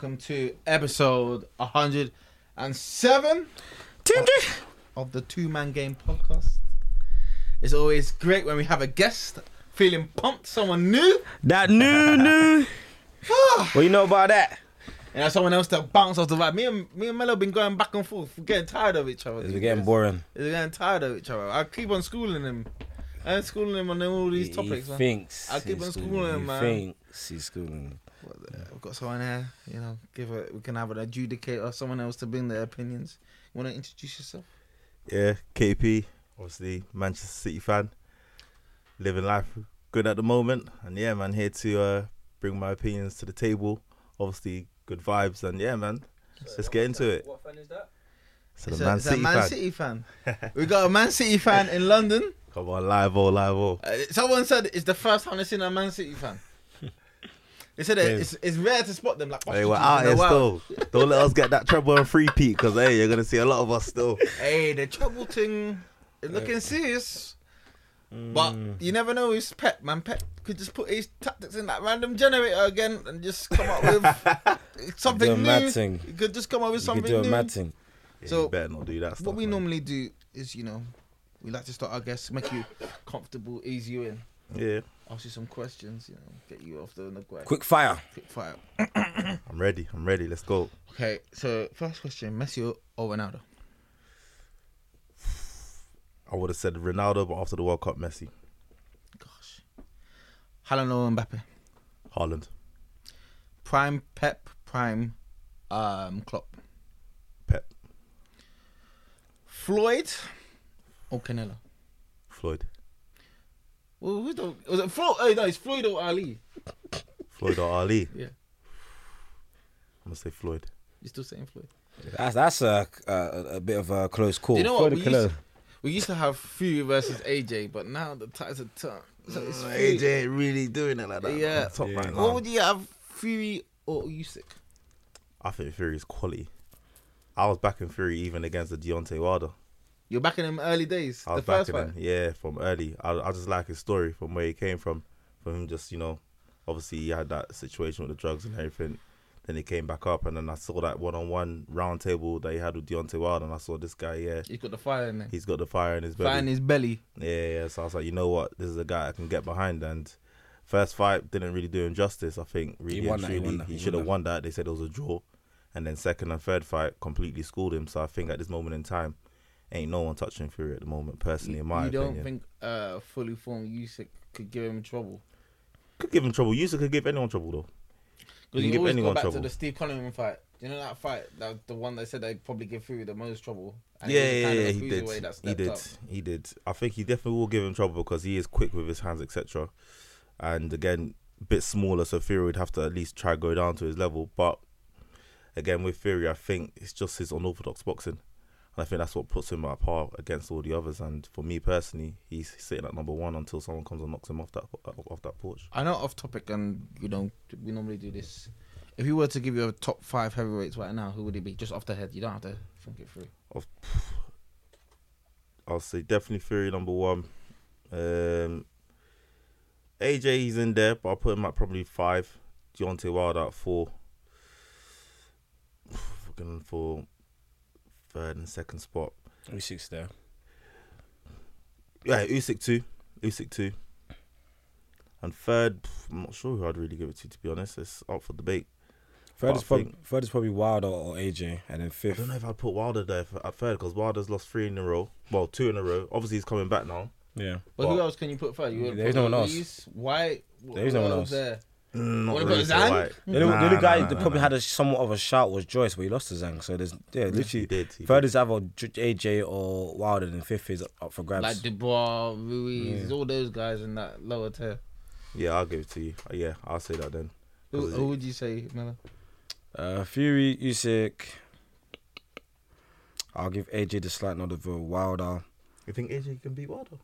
Welcome to episode 107 of the Two Man Game podcast. It's always great when we have a guest feeling pumped, someone new, That new new. Ah. what you know about that? and have someone else to bounce off the vibe. Me and me and Melo been going back and forth, we're getting tired of each other. It's getting boring. We're getting tired of each other. I keep on schooling him. I'm schooling him on all these He- topics, he man. thinks. I keep on schooling him, he man. thinks he's schooling. What the- We've got someone here, you know, give it. We can have an adjudicator, someone else to bring their opinions. You want to introduce yourself? Yeah, KP, obviously Manchester City fan, living life good at the moment, and yeah, man, here to uh, bring my opinions to the table. Obviously, good vibes, and yeah, man, let's get into it. What fan is that? So It's the a, Man it's a City Man fan, City fan. we got a Man City fan in London. come on, live or live or. Uh, someone said it's the first time they've seen a Man City fan. They said that it's, it's rare to spot them like Hey, we're prostitutes out in here the still. Don't let us get that treble and free peat, cause hey, you're gonna see a lot of us still. Hey, the trouble thing is looking serious. But you never know who's Pep, man. Pep could just put his tactics in that random generator again and just come up with something Do a new. mad thing. He could just come up with You something could do a new. mad thing. Yeah, So, you better not do that stuff. What we man. normally do is, you know, we like to start our guests, make you comfortable, ease you in, Yeah, ask you some questions, you know, get you off the, the. Quick fire. Quick fire. I'm ready. I'm ready. Let's go. Okay, so first question: Messi or Ronaldo? I would have said Ronaldo, but after the World Cup, Messi, Gosh, Haaland or Mbappe? Haaland, Prime Pep, prime um Klopp. Pep, Floyd or Canelo? Floyd, Well, who's the was it Floyd? Oh no, it's Floyd or Ali. Floyd or Ali. Yeah, I'm gonna say Floyd. you're still saying Floyd. That's that's a, a a bit of a close call. Do you know Floyd what? We used, Canelo. we used to have Fury versus AJ, but now the ties are turned. So it's mm, Fury. AJ ain't really doing it like that. Yeah. man. top Yeah. right What would you have, Fury or Usyk? I think Fury's quality. I was backing Fury even against the Deontay Wilder. You're back in them early days, I the was first backing fight. him, yeah, from early. I, I just like his story from where he came from. From him just, you know, obviously he had that situation with the drugs and everything. Then he came back up, and then I saw that one-on-one round table that he had with Deontay Wilder, and I saw this guy, yeah, He's got the fire in there. he's got the fire in his belly. Fire in his belly. Yeah, yeah. So I was like, you know what, this is a guy I can get behind. And first fight didn't really do him justice. I think really won and that, he truly won that, he he should won have that. won that. They said it was a draw, and then second and third fight completely schooled him. So I think at this moment in time, ain't no one touching Fury at the moment. Personally, in my you opinion, don't think uh, fully formed Usyk could give him trouble? could give him trouble. Usyk could give anyone trouble though. Because You you give always go back trouble. to the Steve Cunningham fight. You know that fight? That the one they said they'd probably give Fury the most trouble. And yeah, yeah, yeah, he did. He did. up. He did. I think he definitely will give him trouble because he is quick with his hands, etc. And again, a bit smaller, so Fury would have to at least try go down to his level. But again, with Fury, I think it's just his unorthodox boxing, and I think that's what puts him at par against all the others. And for me personally, he's sitting at number one until someone comes and knocks him off that off that porch. I know off topic, and you know we normally do this. If you were to give you a top five heavyweights right now, who would it be? Just off the head, you don't have to think it through. I'll say definitely Fury number one. Um, AJ he's in there, but I'll put him at probably five. Deontay Wilder at four. Looking for third and second spot. Usyk's there. Yeah, Usyk two, Usyk two. And third, I'm not sure who I'd really give it to. To be honest, it's up for debate. Third is, probably, think- third is probably Wilder or AJ, and then fifth. I don't know if I'd put Wilder there for, at third because Wilder's lost three in a row. Well, two in a row. Obviously, he's coming back now. Yeah. But who else can you put third? You There's no one else. Ruiz, White. There's no one else else. There? Mm, not Wanna really put for Zhang? The, only- the Nah, guy nah, that probably had a somewhat of a shout was Joyce, but he lost to Zhang. So there's yeah, literally he did. He third did. is either AJ or Wilder, and fifth is up for grabs. Like Dubois, Ruiz, Yeah. all those guys in that lower tier. Yeah, I'll give it to you. Uh, Yeah, I'll say that then. Who, who would you say, Miller? Uh, Fury, Usyk. I'll give AJ the slight nod of a Wilder. You think AJ can beat Wilder?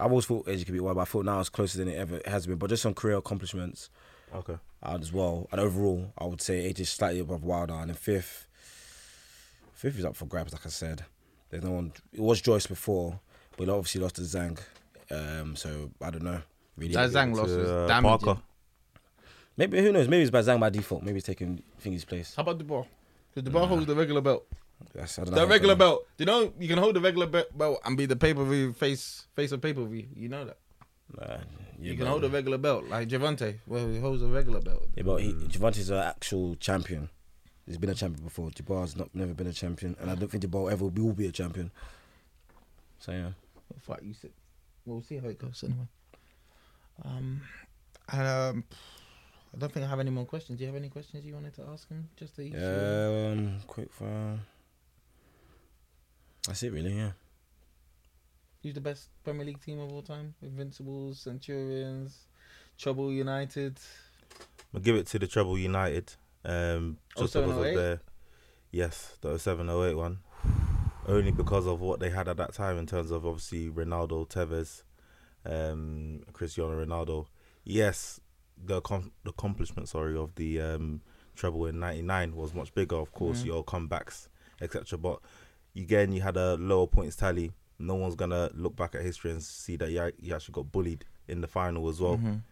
I always thought AJ could be Wilder, but I thought now it's closer than it ever has been. But just on career accomplishments, Okay. uh, as well, and overall, I would say AJ slightly above Wilder, and then fifth, fifth is up for grabs. Like I said, there's no one. It was Joyce before, but he obviously lost to Zhang. Um, so I don't know. Really, That Zhang loss To, was uh, damaging. Parker. maybe who knows? Maybe it's by Zhang by default. Maybe he's taking Thingy's place. How about the ball? Because the ball holds the regular belt. That's, I don't know The how regular come. belt. You know, you can hold the regular belt and be the pay per view face face of pay per view. You know that. Nah, You can hold a regular belt like Gervonta. Well, he holds a regular belt. Yeah, but he, Gervonta's an actual champion. He's been a champion before. Jabbar's not never been a champion, and I don't think Jabbar ever will be, be a champion. So yeah, Fuck you said. We'll see how it goes anyway. Um, and, um, I don't think I have any more questions. Do you have any questions you wanted to ask him? Just to um, quick fire. That's it, really. Yeah. Who's the best Premier League team of all time? Invincibles, Centurions, Trouble United. I'll give it to the Trouble United. Um, just because of their yes, the 07 08 one. Only because of what they had at that time in terms of obviously Ronaldo, Tevez, um, Cristiano Ronaldo. Yes, the com- the accomplishment sorry of the um, treble in '99 was much bigger. Of course, Mhm. your comebacks, etc. But again, you had a lower points tally. No one's gonna look back at history and see that ac- you actually got bullied in the final as well. Mhm.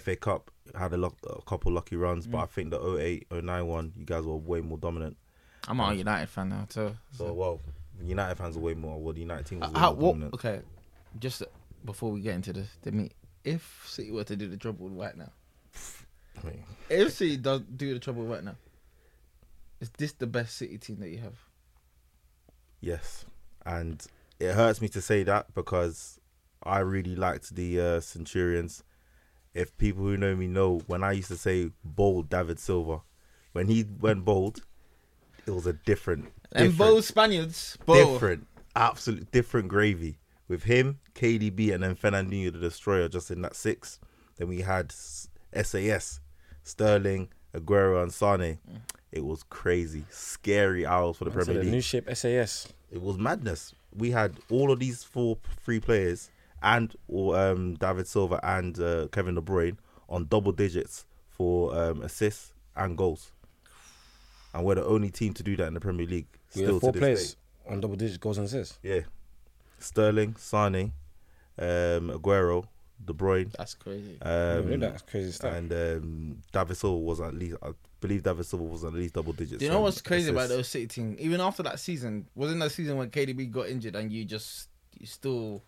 FA Cup had a, luck, a couple lucky runs, but Mm. I think the 08, 09 one, you guys were way more dominant. I'm a United fan now too. So, well, United fans are way more. Well, the United team was Uh, way how, more what, dominant. okay, just before we get into the, the meet, if City were to do the trouble right now, I mean, if City does do the trouble right now, is this the best City team that you have? yes, and it hurts me to say that because I really liked the uh, Centurions. If people who know me know, when I used to say bold David Silva, when he went bold, it was a different, And both Spaniards, both. different, absolute different gravy. With him, KDB, and then Fernandinho the Destroyer just in that six. Then we had SAS, Sterling, Aguero, and Sane. It was crazy, scary hours for the Premier the League. new shape SAS. it was madness. We had all of these four free players and um, David Silva and uh, Kevin De Bruyne on double digits for um, assists and goals. And we're the only team to do that in the Premier League. We Still have four to this players day. on double digit goals and assists. Yeah. Sterling, Sane, um, Aguero, De Bruyne, That's crazy. um, that's crazy stuff. and um, David Silva was at least, I believe David Silva was at least double digits. Do you know um, what's crazy about assists. those City team? Even after that season, wasn't that season when KDB got injured and you just you still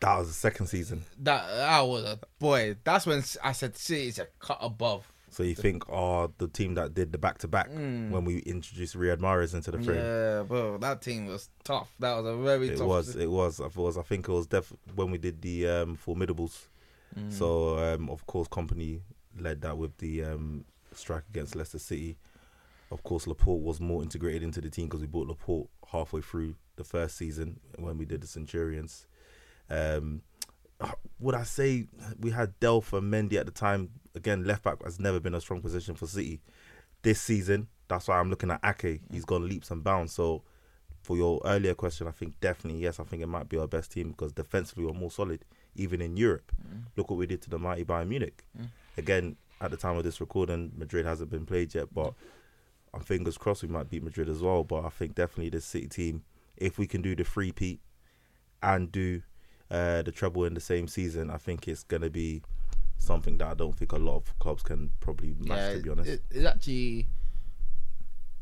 That was the second season. that that was a boy. That's when I said City's a cut above. So you think, oh, the team that did the back to back when we introduced Riyad Mahrez into the frame? Yeah, bro, that team was tough. That was a very It tough. was, it was, it was. I think it was def when we did the um, Fourmidables. Mm. So um, of course, Kompany led that with the um, strike against Leicester City. Of course, Laporte was more integrated into the team because we bought Laporte halfway through the first season when we did the Centurions. Um, would I say we had Delph and Mendy at the time? Again, left back has never been a strong position for City. This season, that's why I'm looking at Ake. He's gone leaps and bounds. So, for your earlier question, I think definitely yes. I think it might be our best team because defensively we're more solid, even in Europe. Look what we did to the mighty Bayern Munich. Again, at the time of this recording, Madrid hasn't been played yet, but I'm fingers crossed we might beat Madrid as well. But I think definitely the City team, if we can do the free peat and do uh, the treble in the same season, I think it's gonna be something that I don't think a lot of clubs can probably match. to be honest, it- it's actually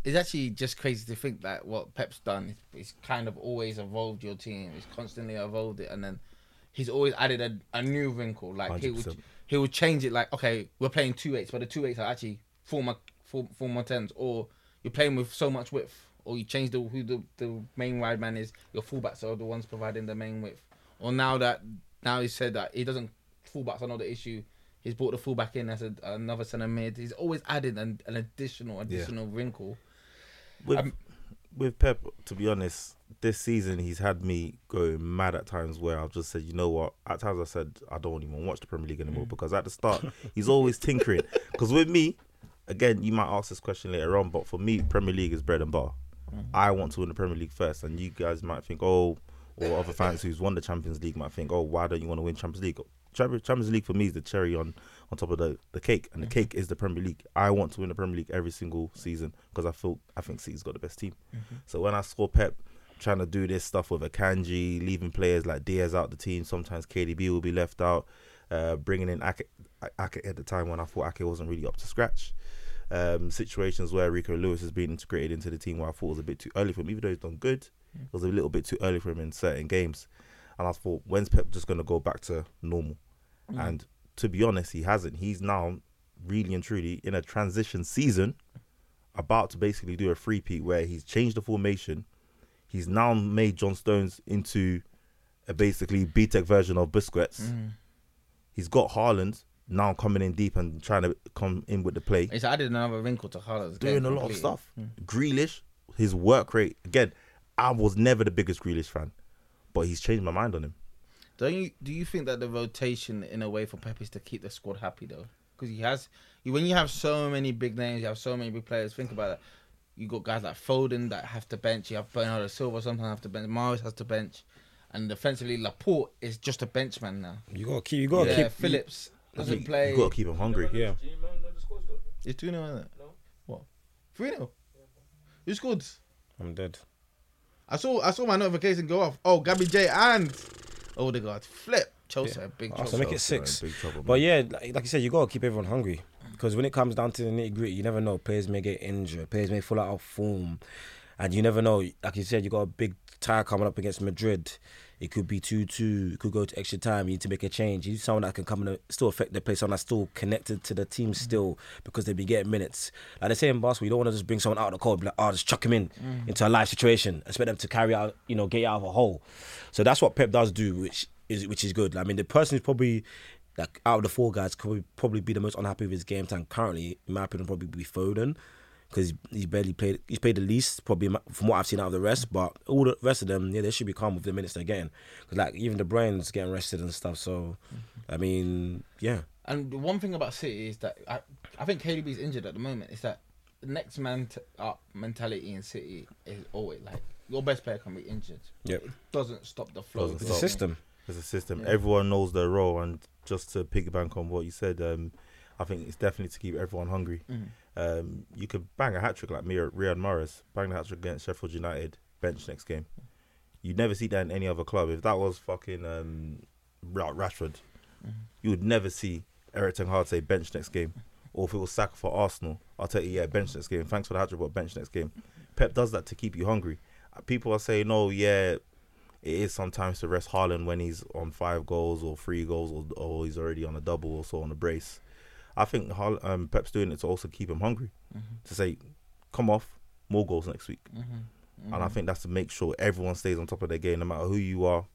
it's actually just crazy to think that what Pep's done is kind of always evolved your team. He's constantly evolved it, and then he's always added a, a new wrinkle. Like he would 100%. he would change it. Like okay, we're playing two eights, but the two eights are actually four more four, four more tens, or you're playing with so much width, or you change the who the, the main wide man is. Your fullbacks are the ones providing the main width. Or now that now he said that he doesn't fullbacks are not the issue. He's brought the fullback in as a, another centre mid. He's always added an, an additional additional wrinkle. with um, with Pep, to be honest, this season he's had me going mad at times where I've just said, you know what? At times I said I don't even watch the Premier League anymore mm. because at the start he's always tinkering. Because with me, again, you might ask this question later on, but for me, Premier League is bread and butter. Mm. I want to win the Premier League first, and you guys might think, oh, or other fans who's won the Champions League might think, oh, why don't you want to win Champions League? Champions League for me is the cherry on on top of the, the cake, and the cake is the Premier League. I want to win the Premier League every single season because I feel I think City's got the best team. So when I saw Pep trying to do this stuff with Akanji, leaving players like Diaz out the team, sometimes KDB will be left out, uh, bringing in Ake, Ake at the time when I thought Ake wasn't really up to scratch. Um, situations where Rico Lewis has been integrated into the team where I thought was a bit too early for him, even though he's done good, it was a little bit too early for him in certain games. And I thought, when's Pep just going to go back to normal? And to be honest, he hasn't. He's now really and truly in a transition season, about to basically do a free peat where he's changed the formation. He's now made John Stones into a basically B-Tech version of Busquets. Mm. He's got Haaland now coming in deep and trying to come in with the play He's added another wrinkle to Haaland's doing game a lot of stuff. Mm. Grealish, his work rate again. I was never the biggest Grealish fan, but he's changed my mind on him. Don't you? Do you think that the rotation, in a way, for Pep is to keep the squad happy though? Because he has, you when you have so many big names, you have so many big players. Think about it. You got guys like Foden that have to bench. You have Bernardo Silva sometimes have to bench. Mahrez has to bench, and defensively Laporte is just a benchman now. You gotta keep. You gotta yeah, keep. Phillips doesn't You, play. you got to keep him hungry. Yeah. Do you remember the scores though? It's two 0 isn't it? No. What? Three 0 Who scored? I'm dead. I saw I saw my notification go off. Oh, Gabby J and Odegaard flip. Chelsea, a big Oh, so make it Chelsea are six. big trouble, But yeah, like, like you said, you gotta keep everyone hungry because when it comes down to the nitty gritty, you never know. Players may get injured. Players may fall out of form, and you never know. Like you said, you got a big tie coming up against Madrid. It could be two two. It could go to extra time. You need to make a change. You need someone that can come and still affect the play. Someone that's still connected to the team mm. still because they be getting minutes. Like they say in basketball, you don't want to just bring someone out of the cold. Be like, oh, just chuck him in mm. into a live situation. Expect them to carry out, you know, get you out of a hole. So that's what Pep does do, which is which is good. I mean, the person who's probably like out of the four guys could probably be the most unhappy with his game time currently. In my opinion, probably be Foden because he's barely played. He's played the least, probably from what I've seen out of the rest. But all the rest of them, yeah, they should be calm with the minutes they're getting. Because like even the brains getting rested and stuff. So, I mean, yeah, And the one thing about City is that I, I think KDB's injured at the moment. Is that the next man t- up mentality in City is always like your best player can be injured. Yep. It doesn't stop the flow. It's a system. It's a system. Yeah. Everyone knows their role, and just to piggyback on what you said, um, I think it's definitely to keep everyone hungry. Mhm. Um, you could bang a hat trick like Mir- Riyad Mahrez, bang the hat trick against Sheffield United, bench next game. You'd never see that in any other club. If that was fucking um, Ra- Rashford, you would never see Erik Ten Hag say bench next game. Or if it was Saka for Arsenal, I'll tell you, yeah, bench next game. Thanks for the hat trick, but bench next game. Pep does that to keep you hungry. Uh, People are saying, oh, yeah, it is sometimes to rest Haaland when he's on five goals or three goals or, or he's already on a double or so on a brace. I think um, Pep's doing it to also keep him hungry. To say, come off, more goals next week. And I think that's to make sure everyone stays on top of their game, no matter who you are.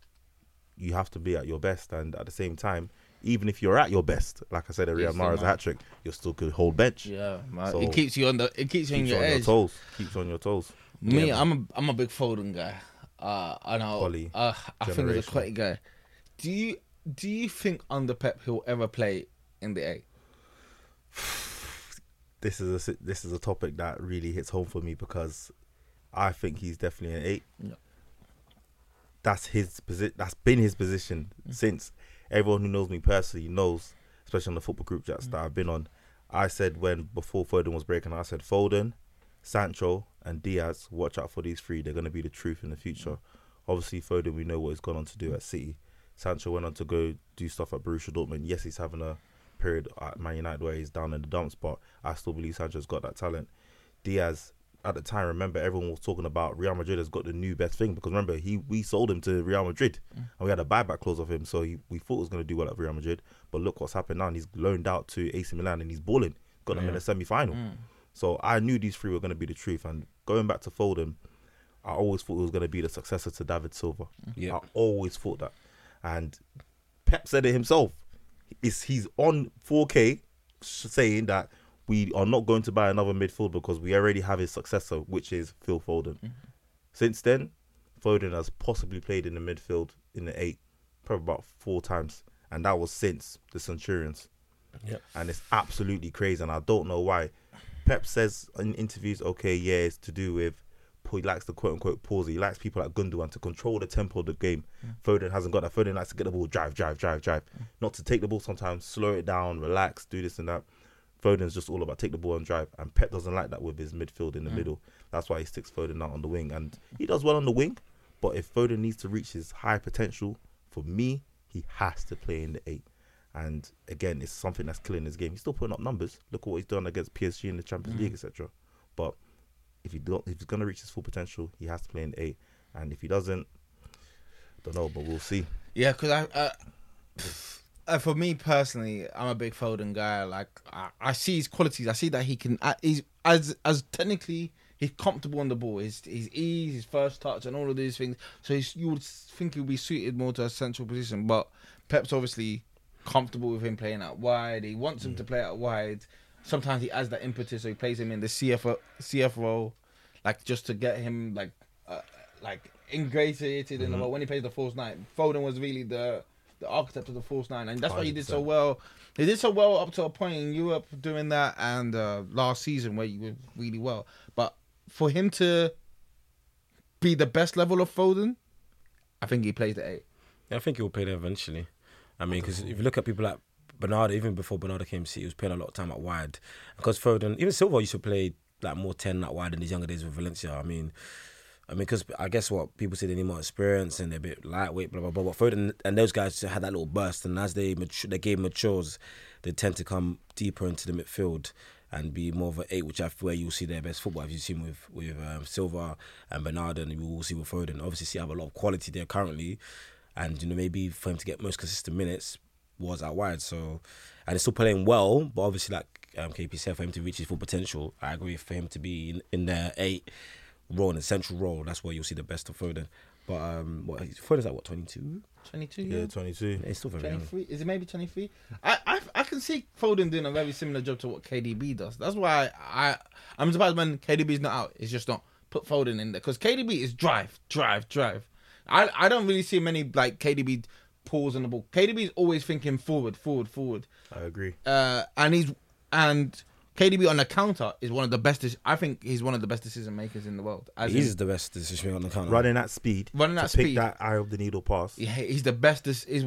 You have to be at your best, and at the same time, even if you're at your best, like I said, a Riyad Mahrez hat trick, you still could hold bench. Yeah, man. So- it keeps you on the. It keeps you on your on your toes. Keeps on your toes. Me, Yeah, I'm a I'm a big Foden guy. Uh, I know. Uh, I think he's a quality guy. Do you do you think under Pep he'll ever play in the A? This is a this is a topic that really hits home for me because I think he's definitely an eight. Yeah. That's his position. That's been his position mm. since everyone who knows me personally knows, especially on the football group chats that mm. I've been on. I said when before Foden was breaking, I said Foden, Sancho, and Diaz. Watch out for these three. They're going to be the truth in the future. Mm. Obviously, Foden, we know what he's gone on to do at City. Sancho went on to go do stuff at Borussia Dortmund. Yes, he's having a period at Man United where he's down in the dumps, but I still believe Sancho's got that talent. Diaz, at the time, remember everyone was talking about Real Madrid has got the new best thing because remember he we sold him to Real Madrid mm. and we had a buyback clause of him, so he, we thought he was going to do well at Real Madrid. But look what's happened now. and He's loaned out to AC Milan and he's balling. Got them in the semi final. Mm. So I knew these three were going to be the truth. And going back to Foden, I always thought he was going to be the successor to David Silva. Mm. Yeah. I always thought that. And Pep said it himself. Is he's on 4K saying that we are not going to buy another midfield because we already have his successor, which is Phil Foden. Mm-hmm. Since then, Foden has possibly played in the midfield in the eight, probably about four times, and that was since the Centurions. Yep. And it's absolutely crazy, and I don't know why. Pep says in interviews, okay, yeah, it's to do with he likes the quote unquote pause. He likes people like Gundogan to control the tempo of the game. Mm. Foden hasn't got that. Foden likes to get the ball, drive, drive, drive, drive. Mm. Not to take the ball sometimes, slow it down, relax, do this and that. Foden's just all about take the ball and drive, and Pep doesn't like that with his midfield in the mm. middle. That's why he sticks Foden out on the wing, and he does well on the wing. But if Foden needs to reach his high potential, for me, he has to play in the eight. And again, it's something that's killing his game. He's still putting up numbers. Look at what he's done against PSG in the Champions League, etc. But if he don't, if he's gonna reach his full potential, he has to play in eight. And if he doesn't, don't know, but we'll see. Yeah, because I, uh, uh, for me personally, I'm a big Foden guy. Like I, I see his qualities. I see that he can. Uh, he's as as technically he's comfortable on the ball. His his ease, his first touch, and all of these things. So he's, you would think he'll be suited more to a central position. But Pep's obviously comfortable with him playing out wide. He wants him to play out wide. Sometimes he adds that impetus, so he plays him in the CFO CF role, like just to get him like uh, like ingratiated in the role. When he plays the false nine, Foden was really the the architect of the false nine, and that's why he did so well. He did so well up to a point in Europe doing that, and uh, last season where he was really well. But for him to be the best level of Foden, I think he plays the eight. Yeah, I think he'll play there eventually. I mean, because if you look at people like Bernardo, even before Bernardo came to City, he was playing a lot of time at wide. Because Foden, even Silva used to play like more ten at wide in his younger days with Valencia. I mean, I mean, because I guess what people say they need more experience and they're a bit lightweight, blah blah blah. But Foden and those guys had that little burst, and as they mature, the game matures, they tend to come deeper into the midfield and be more of an eight, which I where you'll see their best football. As you've seen with with um, Silva and Bernardo, and you will see with Foden. Obviously, see have a lot of quality there currently, and you know maybe for him to get most consistent minutes was out wide. So, and he's still playing well, but obviously like um, KP said, for him to reach his full potential, I agree. For him to be in, in the eight role, in the central role, that's where you'll see the best of Foden. But um, what Foden's like what twenty two? 22 Yeah, yeah. 22. He's still very young. 23 is it maybe 23 I, I i can see foden doing a very similar job to what kdb does that's why i i'm surprised when kdb's not out it's just not put foden in there because kdb is drive drive drive i i don't really see many like kdb pulls on the ball kdb is always thinking forward forward forward I agree. uh and he's and kdb on the counter is one of the best dec- i think he's one of the best decision makers in the world As in- He's the best decision maker on the counter. Running at speed, Running to at pick speed. that eye of the needle pass. yeah, he's the best this is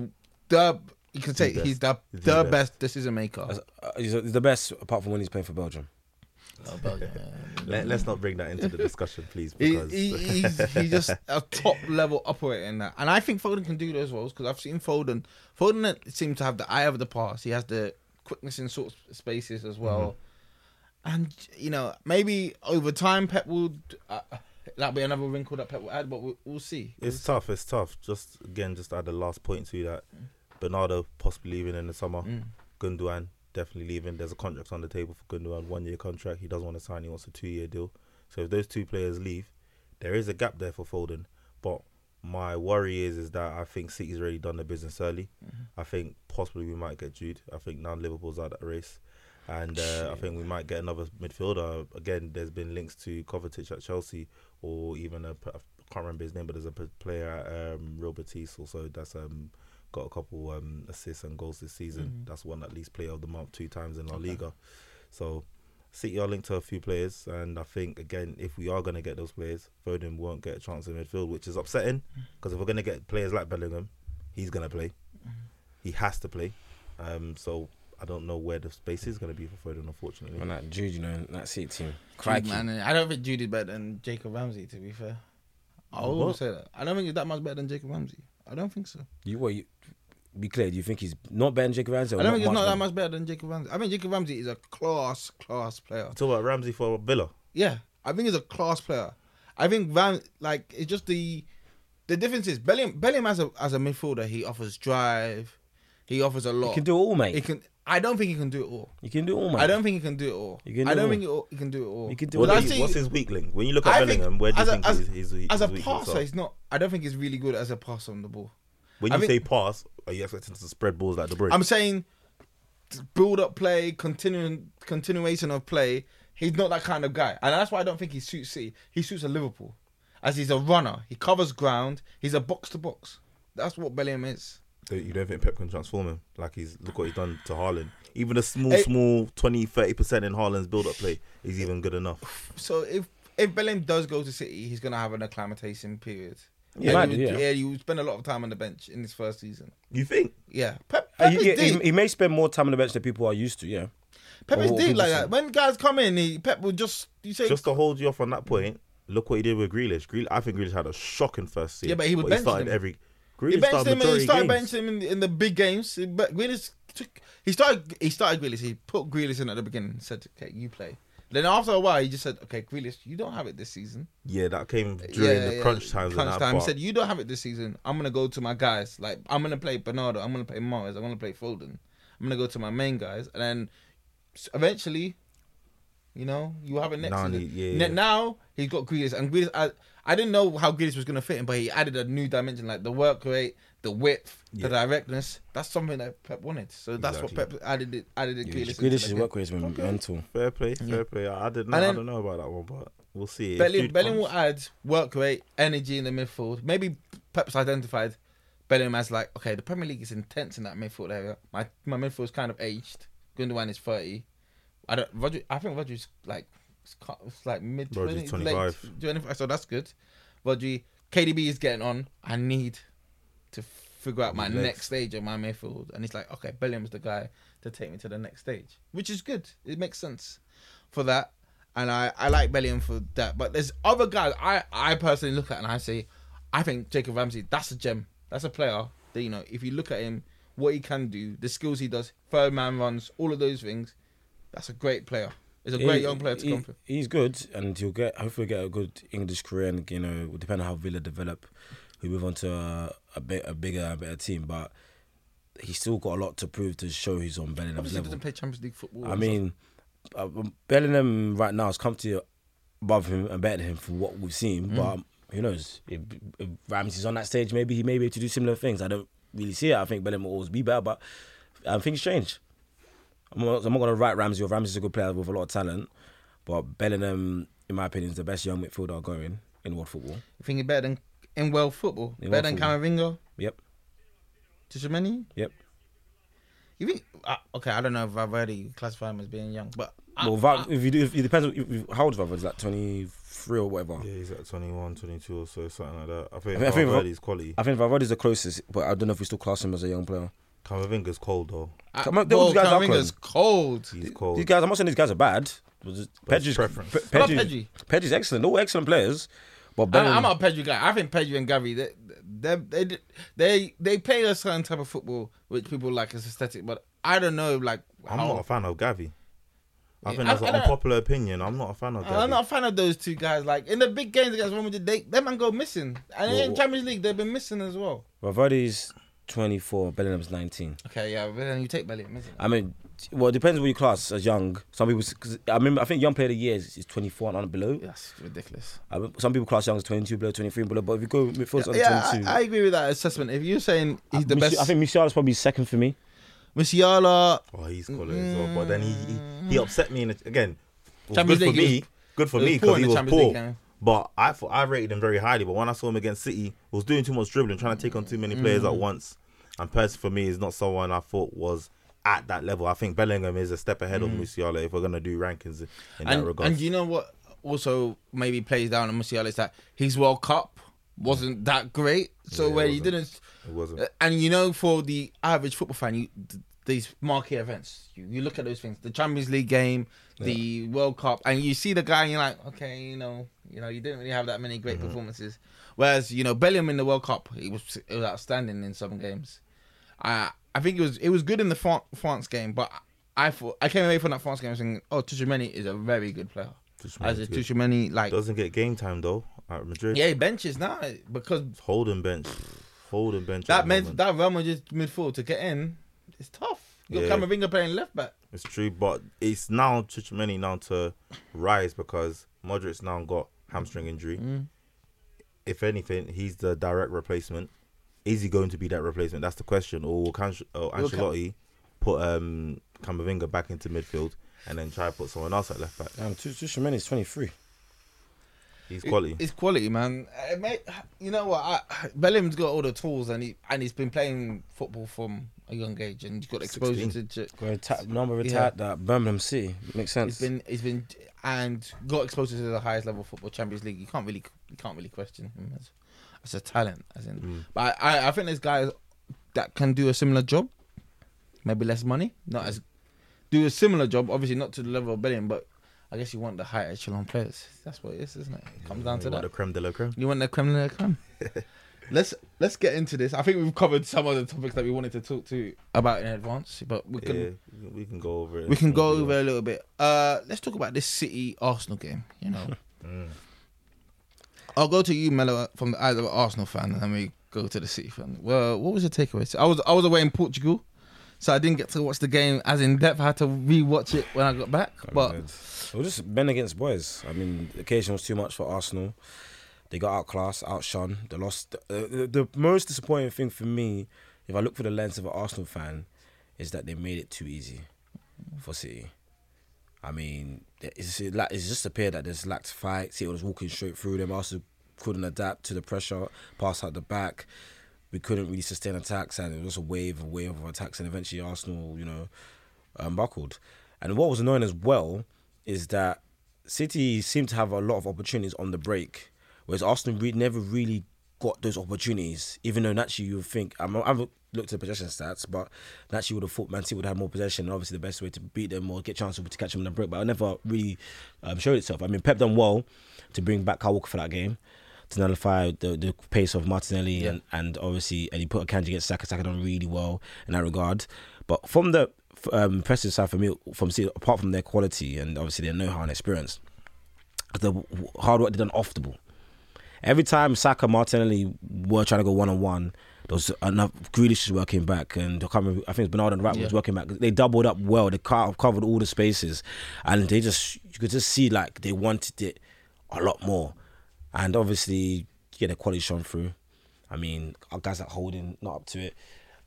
the you can say The he's the The the, best. best decision maker Uh, he's, he's the best apart from when he's playing for Belgium. Let, us not bring that into the discussion, please, because he, he's, he's just a top level operator in that, and I think Foden can do those roles because I've seen Foden. Foden seems to have the eye of the pass. He has the quickness in sort of spaces as well, and you know maybe over time Pep will uh, that'll be another wrinkle that Pep will add, but we'll, we'll see. it's tough. It's tough. Just again, just add the last point to that. Bernardo possibly leaving in the summer. Mm. Gundogan definitely leaving. There's a contract on the table for Gundogan, one year contract. He doesn't want to sign. He wants a two year deal. So if those two players leave, there is a gap there for Foden. But my worry is is that I think City's already done the business early. I think possibly we might get Jude. I think now Liverpool's out of that race. And uh, I think we might get another midfielder. Again, there's been links to Kovacic at Chelsea, or even a I can't remember his name, but there's a player at um, Real Betis also that's um, got a couple um, assists and goals this season. That's won at least Player of the Month two times in La Liga. So City are linked to a few players, and I think again, if we are going to get those players, Foden won't get a chance in midfield, which is upsetting because if we're going to get players like Bellingham, he's going to play. He has to play. Um, so I don't know where the space is going to be for Foden, unfortunately. And that Jude, you know, in that City team. Jude, man, I don't think Jude is better than Jacob Ramsey. To be fair, I always say that. I don't think he's that much better than Jacob Ramsey. I don't think so. You what? You, be clear. Do you think he's not better than Jacob Ramsey? Or I don't think he's not that much better than Jacob Ramsey. I think Jacob Ramsey is a class, class player. Talk about Ramsey for Villa. Yeah, I think he's a class player. I think Van like it's just the the difference is Bellingham. Bellingham as a as a midfielder, he offers drive, he offers a lot. He can do it all, mate. He can. I don't think he can do it all. You can do it all, mate. I don't think he can do it all. You can do I do don't it think he, he can do it all. You can do What it all. I is- see- what's his weak link? When you look at I think Bellingham, where do you as a- think as- he's, he's, he's as a weak links passer, are? he's not. I don't think he's really good as a passer on the ball. When I you think- say pass, are you expecting to spread balls like De Bruyne? I'm saying build up play, continuing continuation of play. He's not that kind of guy, and that's why I don't think he suits City. He suits a Liverpool, as he's a runner. He covers ground. He's a box to box. That's what Bellingham is. You don't think Pep can transform him? Like he's look what he's done to Haaland. Even a small, Hey- small 20, 30 percent in Haaland's build-up play is even good enough. So if if Bellingham does go to City, he's gonna have an acclimatization period. Yeah, And might he would- yeah. he would spend a lot of time on the bench in his first season. You think? Yeah, Pep, Uh, Pep he, is he- deep. he may spend more time on the bench than people are used to. Yeah. Pep is Or what deep like that. When guys come in, he, Pep will just you say Just to hold you off on that point, look what he did with Grealish. Grealish I think Grealish had a shocking first season. Yeah, but he would bench started him. every. He benched started him. He started games. benching him in, in the big games. He- But Grealish took. He started. He started Grealish. He put Grealish in at the beginning. and Said, "Okay, you play." Then after a while, he just said, "Okay, Grealish, you don't have it this season." Yeah, that came during Yeah, the yeah, crunch times. Crunch and that, time. He but said, "You don't have it this season. I'm gonna go to my guys. Like I'm gonna play Bernardo. I'm gonna play Mahrez. I'm gonna play Foden. I'm gonna go to my main guys, and then eventually, you know, you have it next Now season. he- yeah, yeah. Now he's got Grealish, and Grealish. I, I didn't know how Grealish was gonna fit him, but he added a new dimension, like the work rate, the width, the directness. That's something that Pep wanted. So that's what Pep added. It added it. Grealish. into Grealish's the game. work rate has been mental. fair play, fair Yeah. play. I didn't. And Know, I don't know about that one, but we'll see. If Bellingham, Bellingham will add work rate, energy in the midfield. Maybe Pep's identified Bellingham as like, okay, the Premier League is intense in that midfield area. My my midfield's kind of aged. Gundogan is thirty. I don't. Roger, I think Roger's like it's it's like mid 20, late 25. 25, so that's good. Rodri, KDB is getting on. I need to figure out my next stage of my midfield, and it's like, okay, Bellingham's the guy to take me to the next stage, which is good. It makes sense for that, and I I like Bellingham for that. But there's other guys I I personally look at and I say, I think Jacob Ramsey that's a gem. That's a player that you know if you look at him, what he can do, the skills he does, third man runs, all of those things. That's a great player. It's a great He- young player to he- come through. He's good, and he'll get hopefully get a good English career, and you know, depending on how Villa develop, he'll move on to a, a bit a bigger, a better team. But he's still got a lot to prove to show he's on Bellingham's Obviously, level. doesn't play Champions League football. I mean, uh, Bellingham right now come to above him and better than him from what we've seen. Mm. But um, who knows? If, if Ramsey's on that stage, maybe he may be able to do similar things. I don't really see it. I think Bellingham will always be better, but um, things change. I'm not, I'm not going to write Ramsey off. Ramsey's a good player with a lot of talent, but Bellingham, in my opinion, is the best young midfielder going in world football. You think he's better than in world football? In better world than Camavinga? Yep. Tchouameni? Yep. You think? Uh, okay, I don't know if Valverde classify him as being young, but I- well, Val, if you do, if it depends. If, if, how old is Valverde? Is that 23 or whatever? Yeah, he's at 21, 22 or so, something like that. I think, I think- I think Valverde's quality. I think Valverde's the closest, but I don't know if we still class him as a young player. Camavinga's cold though. I, Come on, well, those guys are Camavinga's cold. He's cold. These guys, I'm not saying these guys are bad. Pedri's, preference. Pe- I Pedri's, Pedri. Pedri's excellent. All excellent players. But I'm, I'm not a Pedri guy. I think Pedri and Gavi, they, they, they, they, they play a certain type of football which people like as aesthetic, but I don't know, like, I'm how- not a fan of Gavi. I think I- that's I an don't- unpopular opinion. I'm not a fan of Gavi. I'm not a fan of those two guys. Like in the big games against Real Madrid, they them man go missing, and in Well- Champions League they've been missing as well. Valverde's 24, Bellingham's 19. Okay, yeah, but then you take Bellingham, isn't it? I mean, well, it depends on what you class as young. Some people, cause I remember, I think young player of the year is, is 24 and on below. That's ridiculous. I mean, some people class young as 22 below, 23 below. But if you go midfielders under Yeah, 22, I, I agree with that assessment. If you're saying he's uh, the Musi- best, I think Musiala's probably second for me. Musiala. Oh, he's quality as well. But then he, he he mm. upset me in the, again. It was Champions good for League, he me. Good for me because in he the was Champions League poor. But I thought I rated him very highly. But when I saw him against City, he was doing too much dribbling, trying to take on too many players Mm. at once. And Percy for me is not someone I thought was at that level. I think Bellingham is a step ahead of Musiala if we're gonna do rankings in that Mm. And, regard. and you know what also maybe plays down on Musiala is that his World Cup wasn't that great. So Yeah, where he didn't, it wasn't. uh, and you know, for the average football fan, you th- these marquee events, you, you look at those things, the Champions League game, the World Cup, and you see the guy, and you're like, okay, you know, you know, you didn't really have that many great Mm-hmm. performances. Whereas you know, Bellingham in the World Cup, he was it was outstanding in some games. I I think it was it was good in the France game, but I thought I came away from that France game saying, oh, Tchouameni is a very good player. As a. Tchouameni, like Doesn't get game time though at Madrid. yeah, he benches now because Holding bench. Holding bench. that meant that Real Madrid midfield to get in, it's tough. You got Yeah. Camavinga playing left back. It's true, but it's now Tchouameni now to rise because Modric's now got hamstring injury. Mm. If anything, he's the direct replacement. Is he going to be that replacement? That's the question. Or will Can- or Will Can- Ancelotti put um Camavinga back into midfield and then try to put someone else at left back. Um, Tuchel is 23. He's quality. It's quality, man. Uh, mate, you know what? I, Bellingham's got all the tools, and he and he's been playing football from a young age, and he's got exposure 16. to. to Got a ta- number Yeah. retired at Birmingham City. Makes sense. He's been he's been and got exposure to the highest level football, Champions League. You can't really you can't really question him as, as a talent, as in. Mm. But I, I I think there's guys that can do a similar job, maybe less money, not as do a similar job. Obviously, not to the level of Bellingham, but I guess you want the high echelon players. That's what it is, isn't it? It comes down to You want that. the creme de la creme. You want the creme de la creme. let's let's get into this. I think we've covered some of the topics that we wanted to talk to about in advance, but we can yeah, we can go over it. we can go over a little bit. Uh, let's talk about this City Arsenal game. You know, Mm. I'll go to you, Mello, from the eyes of an Arsenal fan, and then we go to the City fan. Well, what was your takeaway? So I was I was away in Portugal, so I didn't get to watch the game as in depth. I had to rewatch it when I got back. I But it was just men against boys. I mean, the occasion was too much for Arsenal. They got outclassed, outshone. They lost. The, the, the most disappointing thing for me, if I look for the lens of an Arsenal fan, is that they made it too easy for City. I mean, it's, it's just appeared that there's lacked fight. City was walking straight through them. Arsenal couldn't adapt to the pressure, pass out the back. We couldn't really sustain attacks, and it was a wave, a wave of attacks, and eventually Arsenal, you know, um, buckled. And what was annoying as well is that City seemed to have a lot of opportunities on the break, whereas Arsenal re- never really got those opportunities. Even though naturally you would think I'm, I haven't looked at the possession stats, but naturally would have thought Man City would have more possession. And obviously, the best way to beat them or get chances be to catch them on the break, but it never really um, showed itself. I mean, Pep done well to bring back Kyle Walker for that game. To nullify the, the pace of Martinelli Yeah. and, and obviously and he put Akanji against Saka. Saka done really well in that regard. But from the um, impressive side for me, from City, apart from their quality and obviously their know-how and experience, the hard work they done off the ball. Every time Saka, Martinelli were trying to go one on one, there was enough. Grealish was working back, and I, remember, I think it's Bernardo and Wright Yeah. was working back. They doubled up well. They covered all the spaces, and they just you could just see like they wanted it a lot more. And obviously, yeah, the quality shone through. I mean, our guys like Holding not up to it.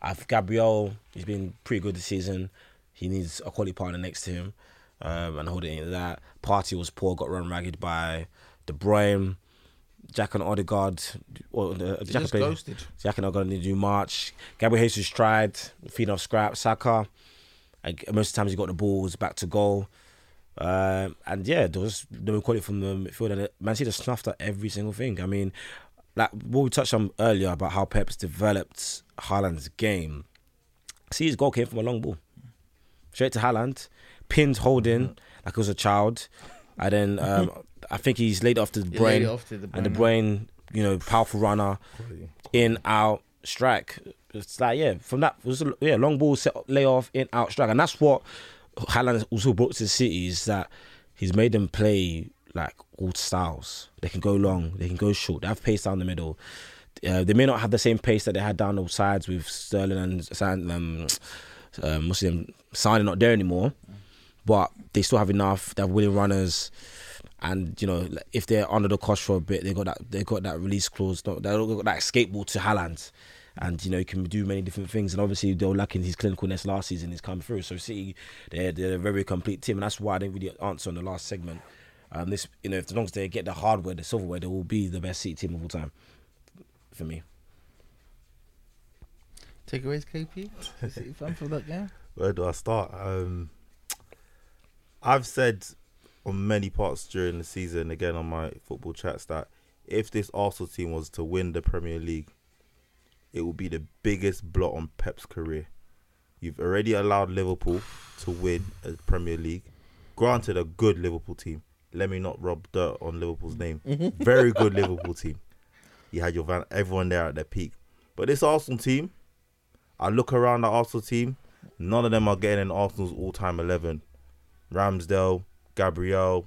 I've Gabriel, he's been pretty good this season. He needs a quality partner next to him. Um, and Holding ain't that. Partey was poor, got run ragged by De Bruyne. Jack and Odegaard, uh, Jack played, ghosted. Jack and Odegaard didn't do March. Gabriel Jesus tried, feeding off scrap. Saka, like, most of the times he got the balls back to goal. Um, and yeah, there was no quality from the midfield. And Man City snuffed at every single thing. I mean, like what we touched on earlier about how Pep's developed Haaland's game. See, his goal came from a long ball, straight to Haaland, pinned holding like it was a child, and then um, I think he's laid off to the brain, off to the and the brain. brain, you know, powerful runner, in out strike. It's like yeah, from that was yeah long ball set up, lay off in out strike, and that's what Haaland also brought to the city is that he's made them play like all styles. They can go long, they can go short. They have pace down the middle. Uh, they may not have the same pace that they had down the sides with Sterling and um, um, what's his name, Signing not there anymore, but they still have enough. They have willing runners, and you know if they're under the cost for a bit, they got that they got that release clause. They got that escape ball to Haaland, and you know he can do many different things. And obviously they were lacking his clinicalness last season. He's come through. So City, they're they're a very complete team, and that's why I didn't really answer on the last segment. Um, this you know if as long as they get the hardware, the silverware, they will be the best City team of all time for me. Takeaways, KP. City fan for that game. Where do I start? Um, I've said on many parts during the season, again on my football chats, that if this Arsenal team was to win the Premier League, it would be the biggest blot on Pep's career. You've already allowed Liverpool to win a Premier League. Granted, a good Liverpool team. Let me not rub dirt on Liverpool's name. Mm-hmm. Very good Liverpool team. You had your van, everyone there at their peak. But this Arsenal team, I look around the Arsenal team. None of them are getting in Arsenal's all-time eleven. Ramsdale, Gabriel,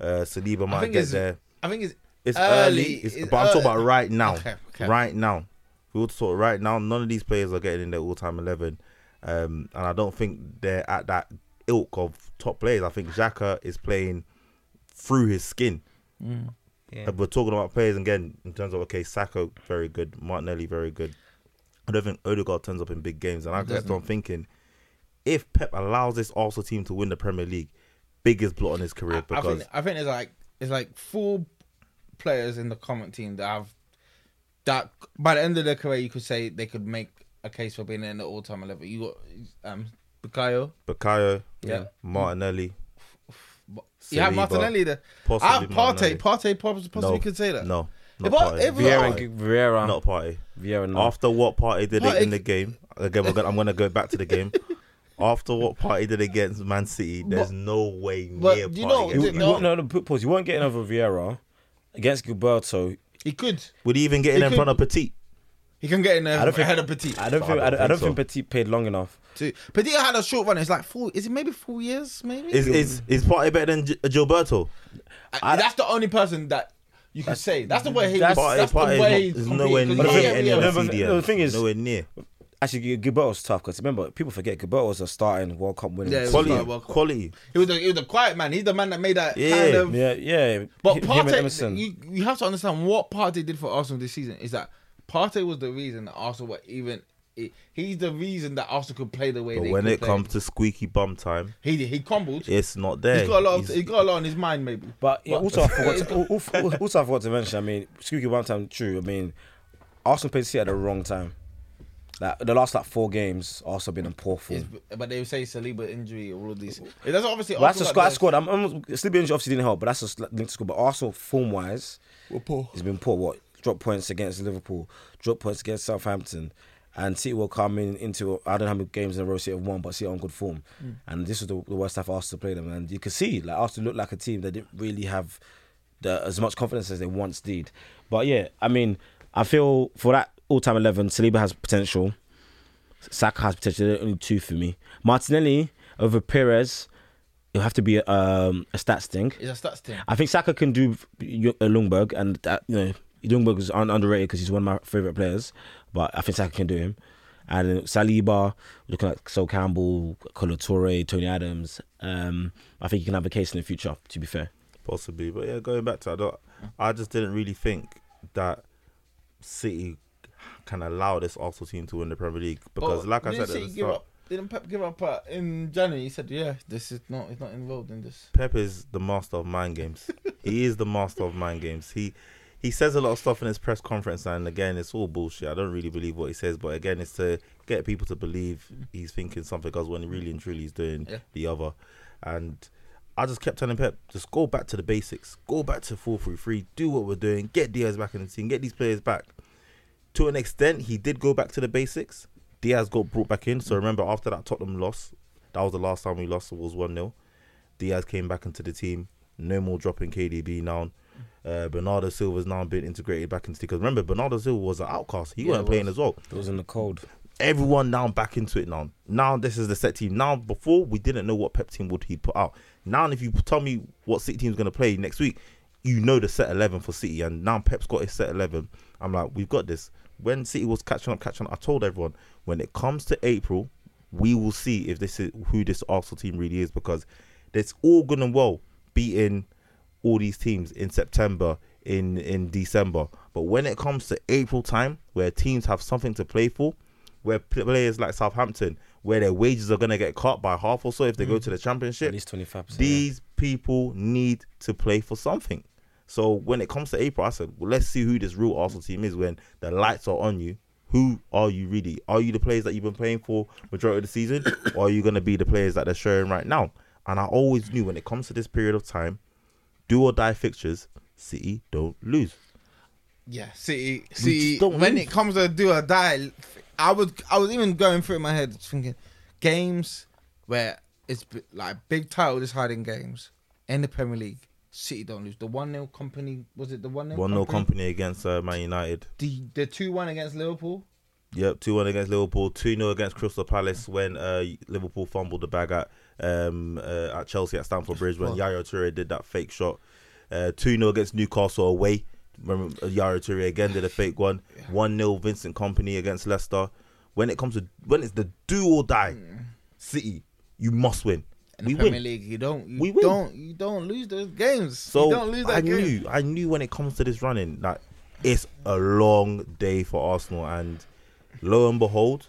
uh, Saliba I might think get it's- there. I think it's It's early, early, it's, it's but I'm talking about right now. Okay, okay. Right now, we want to talk right now. None of these players are getting in their all-time eleven, um, and I don't think they're at that ilk of top players. I think Xhaka is playing through his skin. Mm. And we're talking about players again in terms of okay, Saka very good, Martinelli very good. I don't think Odegaard turns up in big games, and I He guess doesn't. Thinking if Pep allows this Arsenal team to win the Premier League, biggest blot on his career I because think I think there's like it's like four players in the comment team that have that by the end of their career you could say they could make a case for being in the all time level. You got um Bukayo, Bukayo, yeah. Martinelli, But You have Martinelli there. possibly Ah, Partey, Martinelli. Partey possibly, possibly No, could say that. No, not I- Partey. if Vieira. Vieira, not Partey. Vieira. No. After what Partey did Partey- in the game, again, we're gonna, I'm going to go back to the game. After what Partey did against Man City, there's But- no way but near you Partey know, gets You, you, no. won't- no, no, put- pause. You weren't getting over Vieira against Gilberto. He could. Would he even get in in front of Petit? He can get in there I don't think- ahead of Petit. I don't I think. don't I don't, I think don't so. think Petit played long enough. too. Petit had a short run. It's like four. Is it maybe four years? Maybe. Is is is Partey better than G- Gilberto? I- that's the only person that you can say. That's the way he. That's- That's, that's Partey the way is he's not- is nowhere competing, near 'cause he thing- can't any be of no, the but the thing is- nowhere near Actually, Gilberto was tough because remember people forget Gilberto was a starting World Cup winning. Yeah, he was quality. starting World Cup. Quality. He was, a, he was a quiet man. He's the man that made that Yeah. kind of. yeah, yeah. But Him- him and Partey, you, you have to understand what Partey did for Arsenal this season is that Partey was the reason that Arsenal were even. He's the reason that Arsenal could play the way But they when could it play. comes to squeaky bum time, he he crumbled. it's not there. He's got a lot. Of, He's- he's got a lot on his mind, maybe. But yeah, But- also I forgot. To, al- al- also I forgot to mention. I mean, Squeaky one time true. I mean, Arsenal played City at the wrong time. Like the last like four games, also been in poor form. It's- but they say Saliba injury, or all of these. That's obviously. Well, that's a squad. got Squad. I'm, I'm Saliba injury obviously didn't help, but that's a sl- linked squad. But Arsenal form wise, the- poor. it's been poor. What drop points against Liverpool, drop points against Southampton, and City will come in into I don't know how many games in a row City have won, but City are on good form. Mm. And this was the, the worst time for Arsenal to play them, and you can see like Arsenal looked like a team that didn't really have the, as much confidence as they once did. But yeah, I mean, I feel for that all-time eleven, Saliba has potential. Saka has potential. They're only two for me. Martinelli over Pires, it'll have to be um, a stats thing. It's a stats thing. I think Saka can do Ju- uh, Ljungberg, and that, you know Ljungberg is un- underrated because he's one of my favorite players. But I think Saka can do him. And Saliba, looking at Sol Campbell, Kolo Tony Adams. Um, I think he can have a case in the future. To be fair, Possibly, but yeah, going back to that, I just didn't really think that City can allow this Arsenal team to win the Premier League because, But like I said at the give start, up, didn't Pep give up uh, in January? He said, "Yeah, this is not. He's not involved in this." Pep is the master of mind games. he is the master of mind games. He he says a lot of stuff in his press conference, and again, it's all bullshit. I don't really believe what he says, but again, it's to get people to believe he's thinking something because when he really and truly he's doing Yeah. the other. And I just kept telling Pep, just go back to the basics, go back to four three three, do what we're doing, get Dias back in the team, get these players back. To an extent, he did go back to the basics. Dias got brought back in. So remember, after that Tottenham loss, that was the last time we lost. It was one 0 Dias came back into the team. No more dropping KDB now. Uh, Bernardo Silva's now been integrated back into the because remember Bernardo Silva was an outcast. He Yeah, wasn't playing was. as well. it was in the cold. Everyone now back into it now. Now this is the set team. Now before we didn't know what Pep team would he put out. Now if you tell me what City team's gonna play next week, you know the set eleven for City. And now Pep's got his set eleven. I'm like, we've got this. When City was catching up, catching up, I told everyone when it comes to April, we will see if this is who this Arsenal team really is because it's all good and well beating all these teams in September, in in December. But when it comes to April time, where teams have something to play for, where players like Southampton, where their wages are gonna get cut by half or so if they go mm. to the Championship, At least twenty five percent. these people need to play for something. So when it comes to April, I said, well, let's see who this real Arsenal team is when the lights are on you. Who are you really? Are you the players that you've been playing for majority of the season, or are you going to be the players that they're showing right now? And I always knew when it comes to this period of time, do or die fixtures, City don't lose. Yeah, City. City. don't When lose. it comes to do or die, I was I was even going through my head thinking games where it's like big title deciding games in the Premier League. City don't lose. The one 0 Kompany was it the one 0 One 0 Kompany against uh, Man United. The the two one against Liverpool. Yep, two one against Liverpool, two 0 against Crystal Palace when uh, Liverpool fumbled the bag at um, uh, at Chelsea at Stamford Bridge when. Yaya Toure did that fake shot. Uh, Two 0 against Newcastle away. Remember uh, Yaya Toure again did a fake one. One 0 Vincent Kompany against Leicester. When it comes to when it's the do or die, City, you must win. In we the Premier win. League, you don't you We win. don't you don't lose those games. So you don't lose that I game. knew, I knew when it comes to this running, that it's a long day for Arsenal, and lo and behold,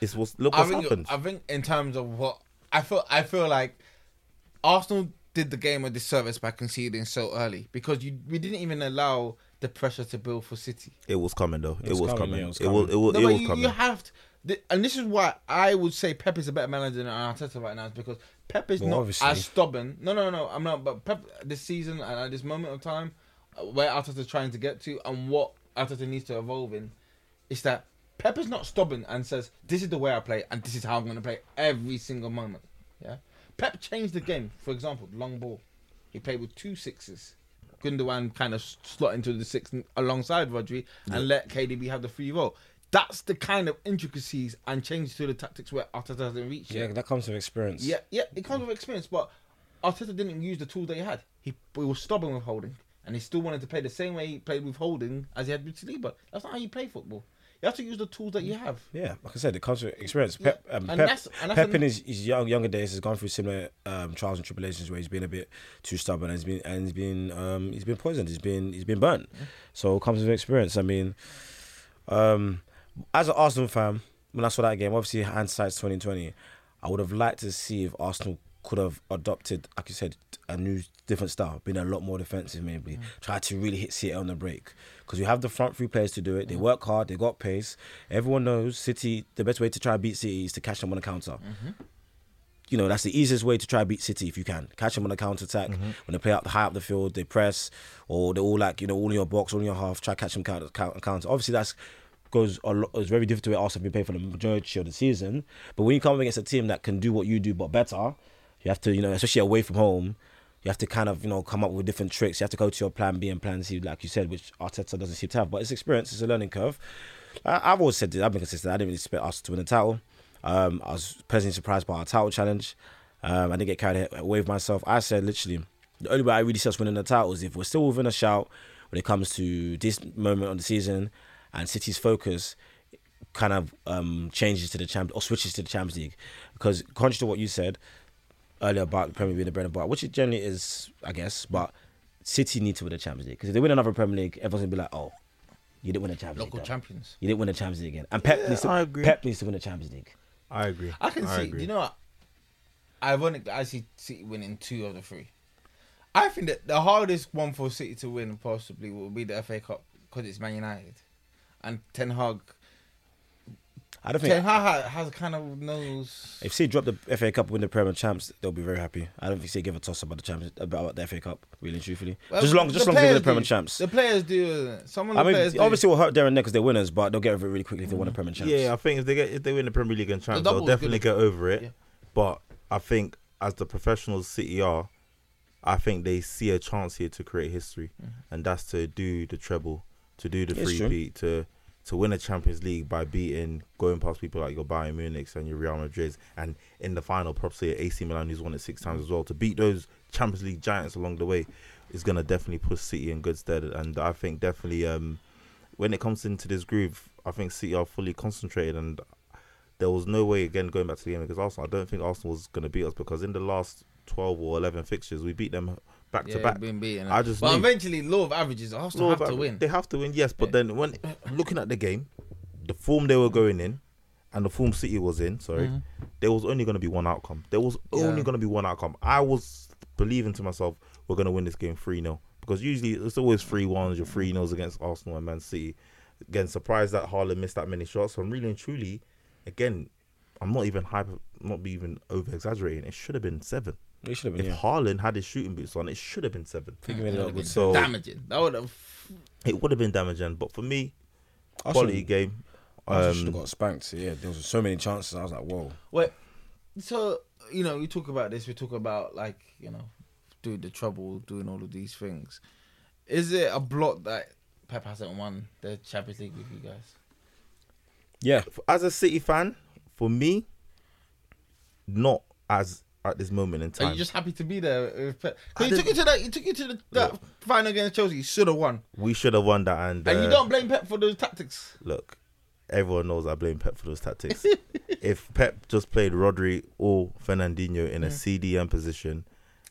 It's what's look I think happened. I think in terms of what I feel, I feel like Arsenal did the game a disservice by conceding so early because you we didn't even allow the pressure to build for City. It was coming though. It, was was, coming, coming. it was It was. It was. No, it was you, coming. you have to, th- and this is why I would say Pep is a better manager than Arteta right now, is because Pep is Well, not obviously. as stubborn. No, no, no, I'm not. But Pep this season and at this moment of time, uh, where Arteta's trying to get to and what Arteta needs to evolve in, is that Pep is not stubborn and says this is the way I play and this is how I'm going to play every single moment. Yeah, Pep changed the game. For example, long ball. He played with two sixes. Gundogan kind of slot into the six alongside Rodri and let KDB have the free role. That's the kind of intricacies and changes to the tactics where Arteta hasn't reached Yeah, yet. that comes with experience. Yeah, yeah, it comes with experience, but Arteta didn't use the tools that he had. He, he was stubborn with Holding, and he still wanted to play the same way he played with Holding as he had with Saliba. That's not how you play football. You have to use the tools that you have. Yeah, like I said, it comes with experience. Pep, um, and Pep, that's, and that's Pep in his, his young, younger days has gone through similar um, trials and tribulations where he's been a bit too stubborn and he's been and he's been um, he's been poisoned. He's been he's been burnt. So it comes with experience. I mean, um, as an Arsenal fan, when I saw that game, obviously hindsight's twenty twenty. I would have liked to see if Arsenal could have adopted, like you said, a new different style, been a lot more defensive, maybe mm. try to really hit City on the break because you have the front three players to do it. They mm. work hard, they got pace. Everyone knows City. The best way to try and beat City is to catch them on the counter. Mm-hmm. You know that's the easiest way to try and beat City if you can catch them on the counter attack mm-hmm. when they play up the high up the field, they press or they're all like you know all in your box, all in your half. Try catch them counter counter. counter. Obviously that's goes a lot. It's very difficult. to Arsenal been playing for the majority of the season, but when you come against a team that can do what you do but better, you have to you know especially away from home. You have to kind of, you know, come up with different tricks. You have to go to your plan B and plan C, like you said, which Arteta doesn't seem to have. But it's experience, it's a learning curve. I, I've always said this, I've been consistent. I didn't really expect us to win the title. Um, I was pleasantly surprised by our title challenge. Um, I didn't get carried away with myself. I said literally, the only way I really see us winning the title is if we're still within a shout when it comes to this moment of the season and City's focus kind of um, changes to the champ or switches to the Champions League. Because contrary to what you said earlier about the Premier League being the bread and butter, which it generally is, I guess, but City need to win the Champions League because if they win another Premier League, everyone's gonna be like, "Oh, you didn't win the Champions Local League. though. champions. You didn't win the Champions League again." And Pep needs to I agree. Pep needs to win the Champions League. I agree. I can see. agree. You know what? Ironic that I see City winning two of the three. I think that the hardest one for City to win possibly will be the FA Cup because it's Man United, and Ten Hag. I don't Ten think Hag has kind of knows. if City drop the FA Cup, win the Premier Champs, they'll be very happy. I don't think City give a toss about the champions about the FA Cup, really and truthfully. Well, just long, just long as they win the Premier do. Champs. The players do. isn't? Some of the I mean, players obviously, it will hurt there and there because they're winners, but they'll get over it really quickly if they win the Premier Champs. Yeah, I think if they get if they win the Premier League and champs, they'll definitely good. get over it. Yeah. But I think as the professionals City are, I think they see a chance here to create history, mm-hmm. and that's to do the treble, to do the free beat, to to win a Champions League by beating going past people like your Bayern Munich and your Real Madrid, and in the final, probably AC Milan, who's won it six times as well. To beat those Champions League giants along the way is gonna definitely put City in good stead, and I think definitely um, when it comes into this groove, I think City are fully concentrated and there was no way again going back to the game against Arsenal. I don't think Arsenal was going to beat us because in the last twelve or eleven fixtures, we beat them back yeah, to back. been beaten. I just but knew. eventually, law of averages, Arsenal Law have to win. They have to win, yes. But then when looking at the game, the form they were going in, and the form City was in, sorry, there was only going to be one outcome. There was only Mm-hmm. Yeah. going to be one outcome. I was believing to myself, we're going to win this game three 0 because usually it's always three ones. Your three 0 against Arsenal and Man City. Again, surprised that Haaland missed that many shots. So I'm really and truly, again, I'm not even hyper, not be even over exaggerating. It should have been seven. It should have If been. Yeah. Haaland had his shooting boots on, it should have been seven. I think he made it look good. So damaging. That would have. it would have been damaging. But for me, Arsenal- quality game. Arsenal should Um, have got spanked. Yeah, there was so many chances. I was like, whoa. Wait, so you know, we talk about this. We talk about like you know, doing the trouble, doing all of these things. Is it a blot that Pep hasn't won the Champions League with you guys? Yeah, as a City fan, for me, not as at this moment in time. Are you just happy to be there? With Pep? 'Cause he took you to that. He took you to the, that final against Chelsea. You should have won, we should have won that. And, and you uh, don't blame Pep for those tactics. look, everyone knows I blame Pep for those tactics. if Pep just played Rodri or Fernandinho in a CDM position,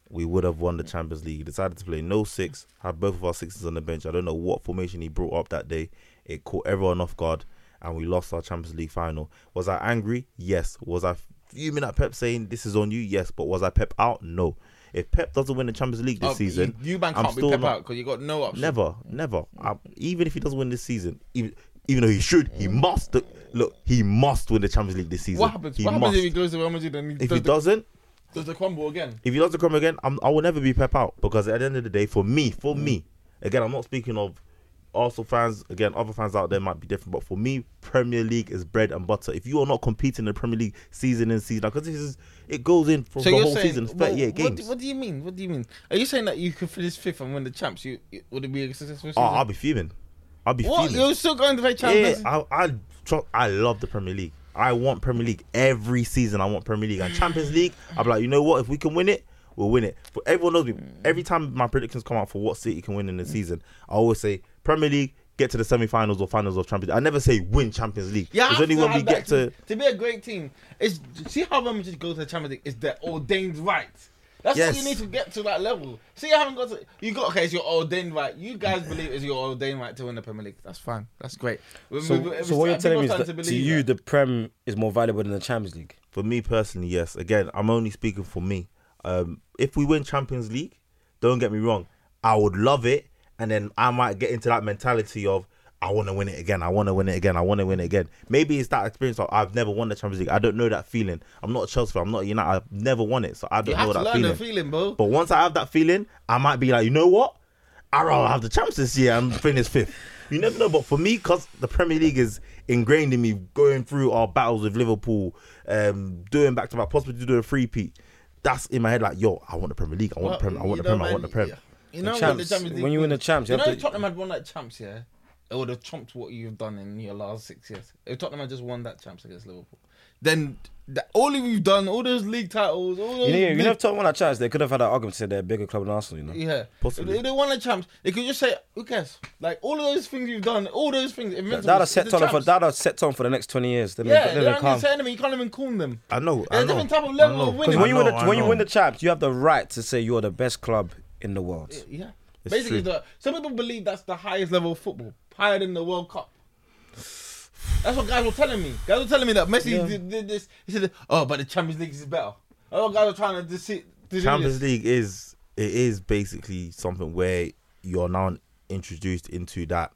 we would have won the Champions League. He decided to play no six, had both of our sixes on the bench. I don't know what formation he brought up that day. It caught everyone off guard. and we lost our Champions League final. Was I angry? Yes. Was I fuming at Pep saying this is on you? Yes. But was I Pep out? No. If Pep doesn't win the Champions League this Oh, season, you, man I'm can't be still pep not- out because you got no option. Never, never. I, even if he doesn't win this season, even even though he should, he must. Look, he must win the Champions League this season. What happens? He what must. happens if he goes to Real Madrid and he if does, he the, doesn't, does the crumble again? if he doesn't come again, I'm, I will never be Pep out because at the end of the day, for me, for mm. me, again, I'm not speaking of Arsenal fans. Again, other fans out there might be different, but for me, Premier League is bread and butter. If you are not competing in the Premier League season in season, because this is it goes in for the whole season, it's 38 well, what, games. do- what do you mean? What do you mean? Are you saying that you could finish fifth and win the champs? You you- would it be a successful ah, season? oh, I'll be fuming. I'll be what? fuming. You're still going to play Yeah, champions? I, I, tr- I love the Premier League. I want Premier League every season. I want Premier League and Champions League. I'm like, you know what? If we can win it, we'll win it. But everyone knows me. Every time my predictions come out for what City can win in the season, I always say Premier League get to the semi-finals or finals of Champions. League. I never say win Champions League. Yeah, it's only when we get that to to be a great team. Is see how Real Madrid go to the Champions League is their ordained right. That's what you need to get to that level. See, you haven't got to. You got okay. It's your ordained right. You guys believe it's your ordained right to win the Premier League. That's fine. That's great. We- So, we- we- so what you're telling me is that to believe you, that. the Prem is more valuable than the Champions League. For me personally, yes. Again, I'm only speaking for me. Um, if we win Champions League, don't get me wrong, I would love it, and then I might get into that mentality of I want to win it again. I want to win it again. I want to win it again. Maybe it's that experience of I've never won the Champions League. I don't know that feeling. I'm not a Chelsea fan. I'm not a United. I've never won it, so I don't have know to that feeling. feeling. But once I have that feeling, I might be like, you know what? I will have the champs this year and finish fifth. You never know. But for me, because the Premier League is ingrained in me, going through our battles with Liverpool, um, doing back to back, possibly do a free peat. That's in my head, like, yo, I want the Premier League. I want the Premier. I want the Premier. I want the Premier. You know The champs, the Champions when you win the wins- champs, you you know have to- Tottenham had won that champs, yeah, it would have trumped what you've done in your last six years. If Tottenham had just won that champs against Liverpool, then that, all of you've done, all those league titles, all those You know, you league- know, if Tottenham won that chance, they could have had an argument to say they're a bigger club than Arsenal. You know, Yeah, Possibly. If they won the champs, they could just say, "Who cares?" Like all of those things you've done, all those things. Invincibles, that'd have set the Tottenham for that'd have set Tottenham for the next twenty years. Then Yeah, they, then they're they on can't. your enemy. You can't even call them. I know. They're I a know. different type of I level know. of winning. Because when you win the I when you win the champs, you have the right to say you're the best club in the world. Yeah. It's Basically, true. the, some people believe that's the highest level of football, higher than the World Cup. That's what guys were telling me. Guys were telling me that Messi did, did this. He said, "Oh, but the Champions League is better." Oh, guys are trying to deceive. Champions League is it is basically something where you're now introduced into that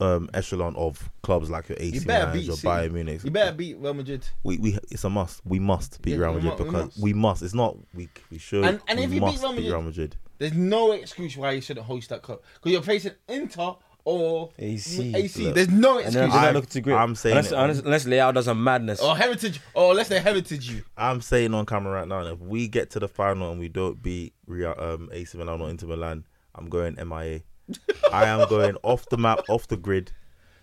um, echelon of clubs like your AC You better Milan, beat your Bayern Munich. You better beat Real Madrid. We, we it's a must. We must beat Yeah, Real Madrid we because must. we must. It's not we we should. And- and we if you beat must Real beat Madrid- Real Madrid. There's no excuse why you shouldn't host that cup because you're facing Inter or AC. AC. Look. There's no And excuse. then I- not looking too great. I'm saying unless, it. unless, unless Leao does a madness. or heritage, or let's say heritage you. I'm saying on camera right now, if we get to the final and we don't beat Real, um, AC Milan or Inter Milan, I'm going MIA. I am going off the map, off the grid.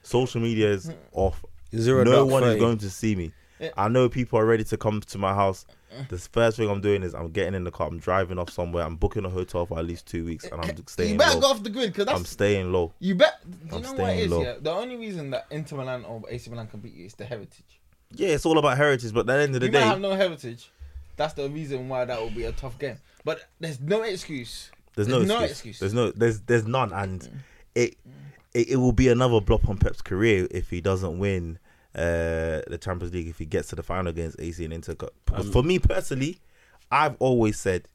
Social media is off. Zero no one is going to see me. I know people are ready to come to my house. The first thing I'm doing is I'm getting in the car. I'm driving off somewhere. I'm booking a hotel for at least two weeks, and I'm staying. You staying better low. go off the grid because I'm staying low. you bet. You I'm know what it is? low. Yeah, the only reason that Inter Milan or AC Milan can beat you is the heritage. Yeah, it's all about heritage, but at the end of the day you might have no heritage. That's the reason why that will be a tough game. But there's no excuse. There's no, There's no excuse. excuse. There's no there's there's none and mm. it, it it will be another blop on Pep's career if he doesn't win uh the Champions League if he gets to the final against AC and Inter. Because um, for me personally, I've always said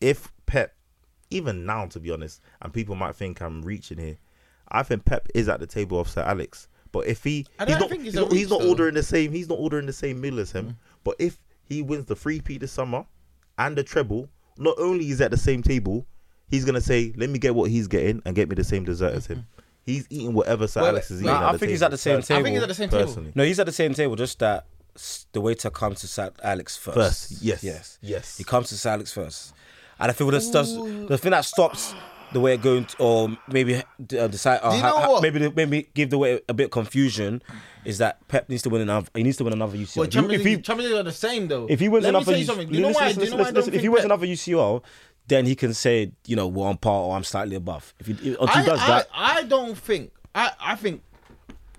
if Pep even now to be honest, and people might think I'm reaching here, I think Pep is at the table of Sir Alex. But if he I he's don't not think he's it's a not, he's reach, not though. ordering the same he's not ordering the same meal as him. Mm. But if he wins the free P this summer and the treble, not only is he at the same table, he's gonna say, "Let me get what he's getting and get me the same dessert as him." He's eating whatever Sir Well, Alex is eating. Nah, at I the think he's at the same table. I think he's at the same table. No, he's at the same table. Just that s- the waiter comes to Sir Alex first. First, yes, yes, yes. He comes to Sir Alex first, and I feel this does the thing that stops the way it going, to, or maybe uh, decide, or you ha- know ha- maybe maybe give the way a bit of confusion, is that Pep needs to win another. He needs to win another UCL. Well, If he- Champions if he- League, Champions League are the same though. if he wins Let me another, tell you UC something. Do you know listen, why? listen, you know listen, listen, if he wins another UCL, then he can say, you know, well I'm par or I'm slightly above. If he until I, he does I, that, I don't think. I, I think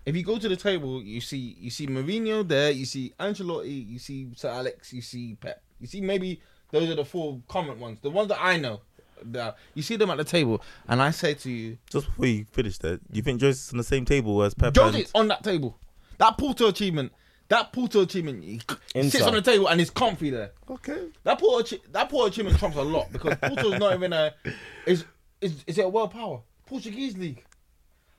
if you go to the table, you see you see Mourinho there, you see Ancelotti, you see Sir Alex, you see Pep, you see maybe those are the four common ones, the ones that I know. The, you see them at the table, and I say to you, Just before you finish that, you think Joe's on the same table as Pep? Is on that table. That Porto achievement, that Porto achievement, he sits on the table and he's comfy there. Okay. That Porto, that Porto achievement trumps a lot because Porto's not even a. Is is is it a world power? Portuguese league.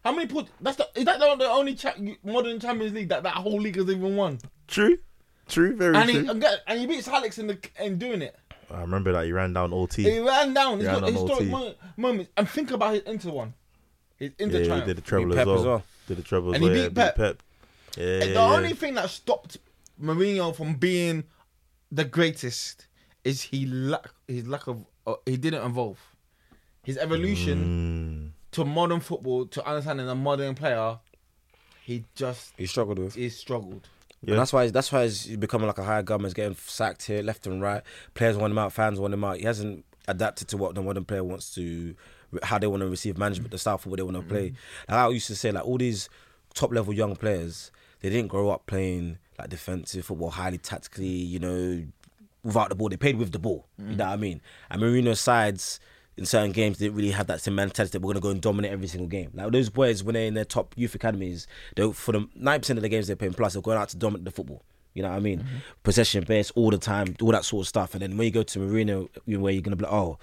How many put? That's the is that the, only cha- modern Champions League that that whole league has even won? True. True. Very And true. he and he beats Alex in the in doing it. I remember that he ran down OT. He ran down. He's Ran got on historic OT. mo- moments. And think about his Inter one. His Inter yeah, he did the treble as well. as well. Did the treble as And he beat yeah, Pep. Pep. Yeah, the yeah, only yeah. thing that stopped Mourinho from being the greatest is he lack his lack of uh, he didn't evolve. His evolution Mm. to modern football, to understanding a modern player, he just He struggled with. is struggled. Yeah. And that's why that's why he's becoming like a higher gun. He's getting sacked here, left and right. Players want him out, fans want him out. He hasn't adapted to what the modern player wants to, how they want to receive management, the style for what they want to play. Mm-hmm. Like I used to say, like all these top level young players, they didn't grow up playing like defensive football, highly tactically. You know, without the ball, they played with the ball. You mm. know what I mean? And Mourinho's sides. In certain games, they didn't really have that same mentality that we're gonna go and dominate every single game. Like those boys, when they're in their top youth academies, they for the nine percent of the games they're playing plus, they're going out to dominate the football. You know what I mean? Mm-hmm. Possession based all the time, all that sort of stuff. And then when you go to Mourinho, where you're gonna be like, oh,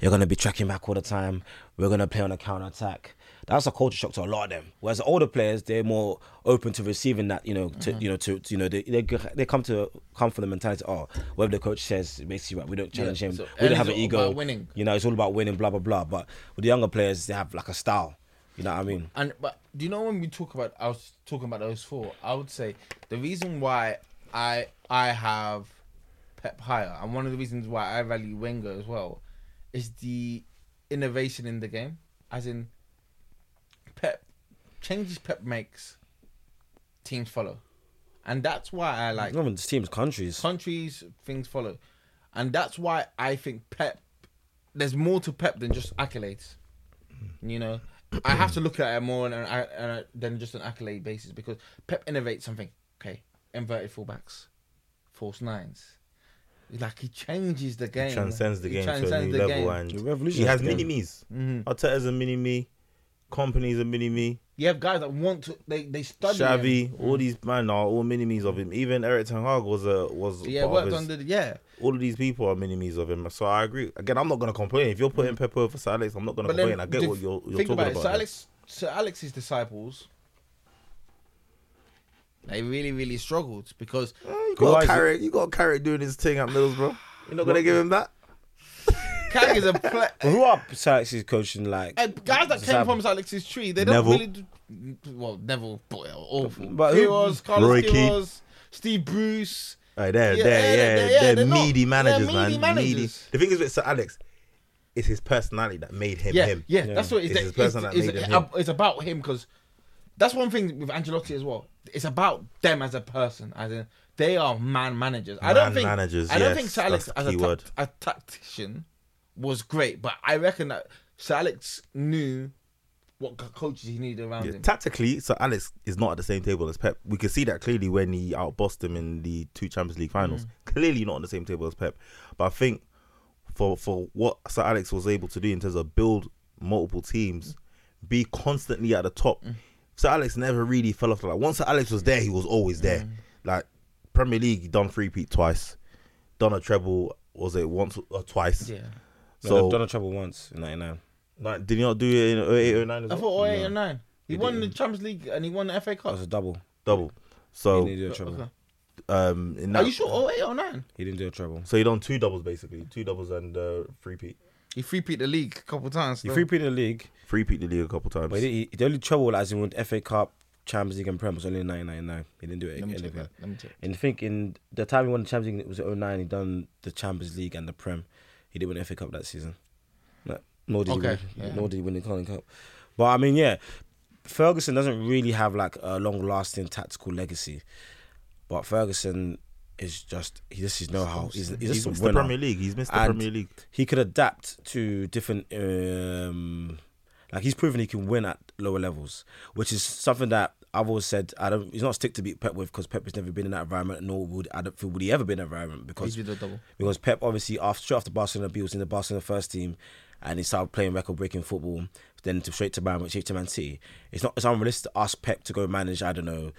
you're gonna be tracking back all the time. We're gonna play on a counter attack. That's a culture shock to a lot of them. Whereas the older players, they're more open to receiving that. You know, to mm-hmm. you know, to, to you know, they, they they come to come from the mentality. Oh, whatever the coach says, basically, right. We don't challenge Yeah, him. so- we don't have an ego. about winning. You know, it's all about winning. Blah blah blah. But with the younger players, they have like a style. You know what I mean? And but do you know when we talk about I was talking about those four, I would say the reason why I I have Pep higher and one of the reasons why I value Wenger as well is the innovation in the game. As in changes Pep makes teams follow. And that's why I like Not even just teams, countries. countries things follow. And that's why I think Pep there's more to Pep than just accolades. You know, I have to look at it more on an, uh, than just an accolade basis because Pep innovates something. Okay, inverted fullbacks, false nines. Like he changes the game. He transcends the He game to a new level, game. and He he revolutionised has the mini game. me's. Mhm. Arteta's a mini me. Kompany's a mini me. You have guys that want to. They they study. Xavi, him. all these man are all mini me's of him. Even Erik Ten Hag was a was Yeah, part of worked his- under. The, yeah, all of these people are mini me's of him. So I agree. Again, I'm not gonna complain. If you're putting Pep over Sir Alex, I'm not gonna Mm. but then complain. I get the- what you're, you're talking about about. it. Sir. Alex, Sir Alex's disciples. They really, really struggled because You got is it- Carrick. You got Carrick doing his thing at Middlesbrough. You're not gonna give him that. Carrick is a play. Who are Alex's coaching like? And guys that came from Sir Alex's tree, they don't Neville. really. Do, well, Neville, boy, awful. But But who- he was Carlos Roy Keane. Steve Bruce. Right, they're, Yeah, they're, yeah, yeah, they're- yeah, they're, they're not- managers, they're man. meaty managers. Meaty. The thing is with Sir Alex, it's his personality that made him Yeah, him. yeah, Yeah. that's what it's, It's it's, his person that it's, made him it's, him. it's about him because that's one thing with Ancelotti as well. It's about them as a person, as in they are man managers. I don't think managers, I don't yes, think Sir Alex as a, ta- a tactician was great, but I reckon that Sir Alex knew what coaches he needed around Yeah, him. tactically, so Alex is not at the same table as Pep. We could see that clearly when he outbossed him in the two Champions League finals. Mm. Clearly not on the same table as Pep. But I think for for what Sir Alex was able to do in terms of build multiple teams, be constantly at the top. Mm. Sir Alex never really fell off. Like once Sir Alex was there, he was always there. Mm. Like Premier League, done three peat twice, done a treble. Was it once or twice? yeah, So So done a trouble once in '99. like, did he not do it in 08, 09 as I well? thought 08 and 9. He, He won didn't. the Champions League and he won the FA That Cup. was a double. double. So he didn't do a treble. Okay. um, in Are you sure 08 or 9? He didn't do a treble. So he done two doubles basically, two doubles and uh, three peat, He free peat the league a couple times. He though. free peated the league, three peat the league a couple times. but he, he, the only trouble as in with FA Cup, Champions League, and Prem was only in 1999. He didn't do it Let me check that. Let me check. And I think in the time he won the Champions League, it was 09. He done the Champions League and the Prem. He didn't win the FA Cup that season. No, nor did Okay, he win. yeah. Nor did he win the Carling Cup. But I mean, yeah, Ferguson doesn't really have like a long-lasting tactical legacy. But Ferguson is just he just his know-how. He's, he's he's just a missed the. Premier League. He's missed the And- Premier League. He could adapt to different. Um, like he's proven he can win at lower levels, which is something that I've always said I don't. He's not a stick to beat Pep with because Pep has never been in that environment, nor would I don't feel would he ever been in that environment because did the double. because Pep obviously after straight after Barcelona, he was in the Barcelona first team, and he started playing record breaking football. Then to straight to Man, straight to Man City. It's not. It's unrealistic to ask Pep to go manage. I don't know,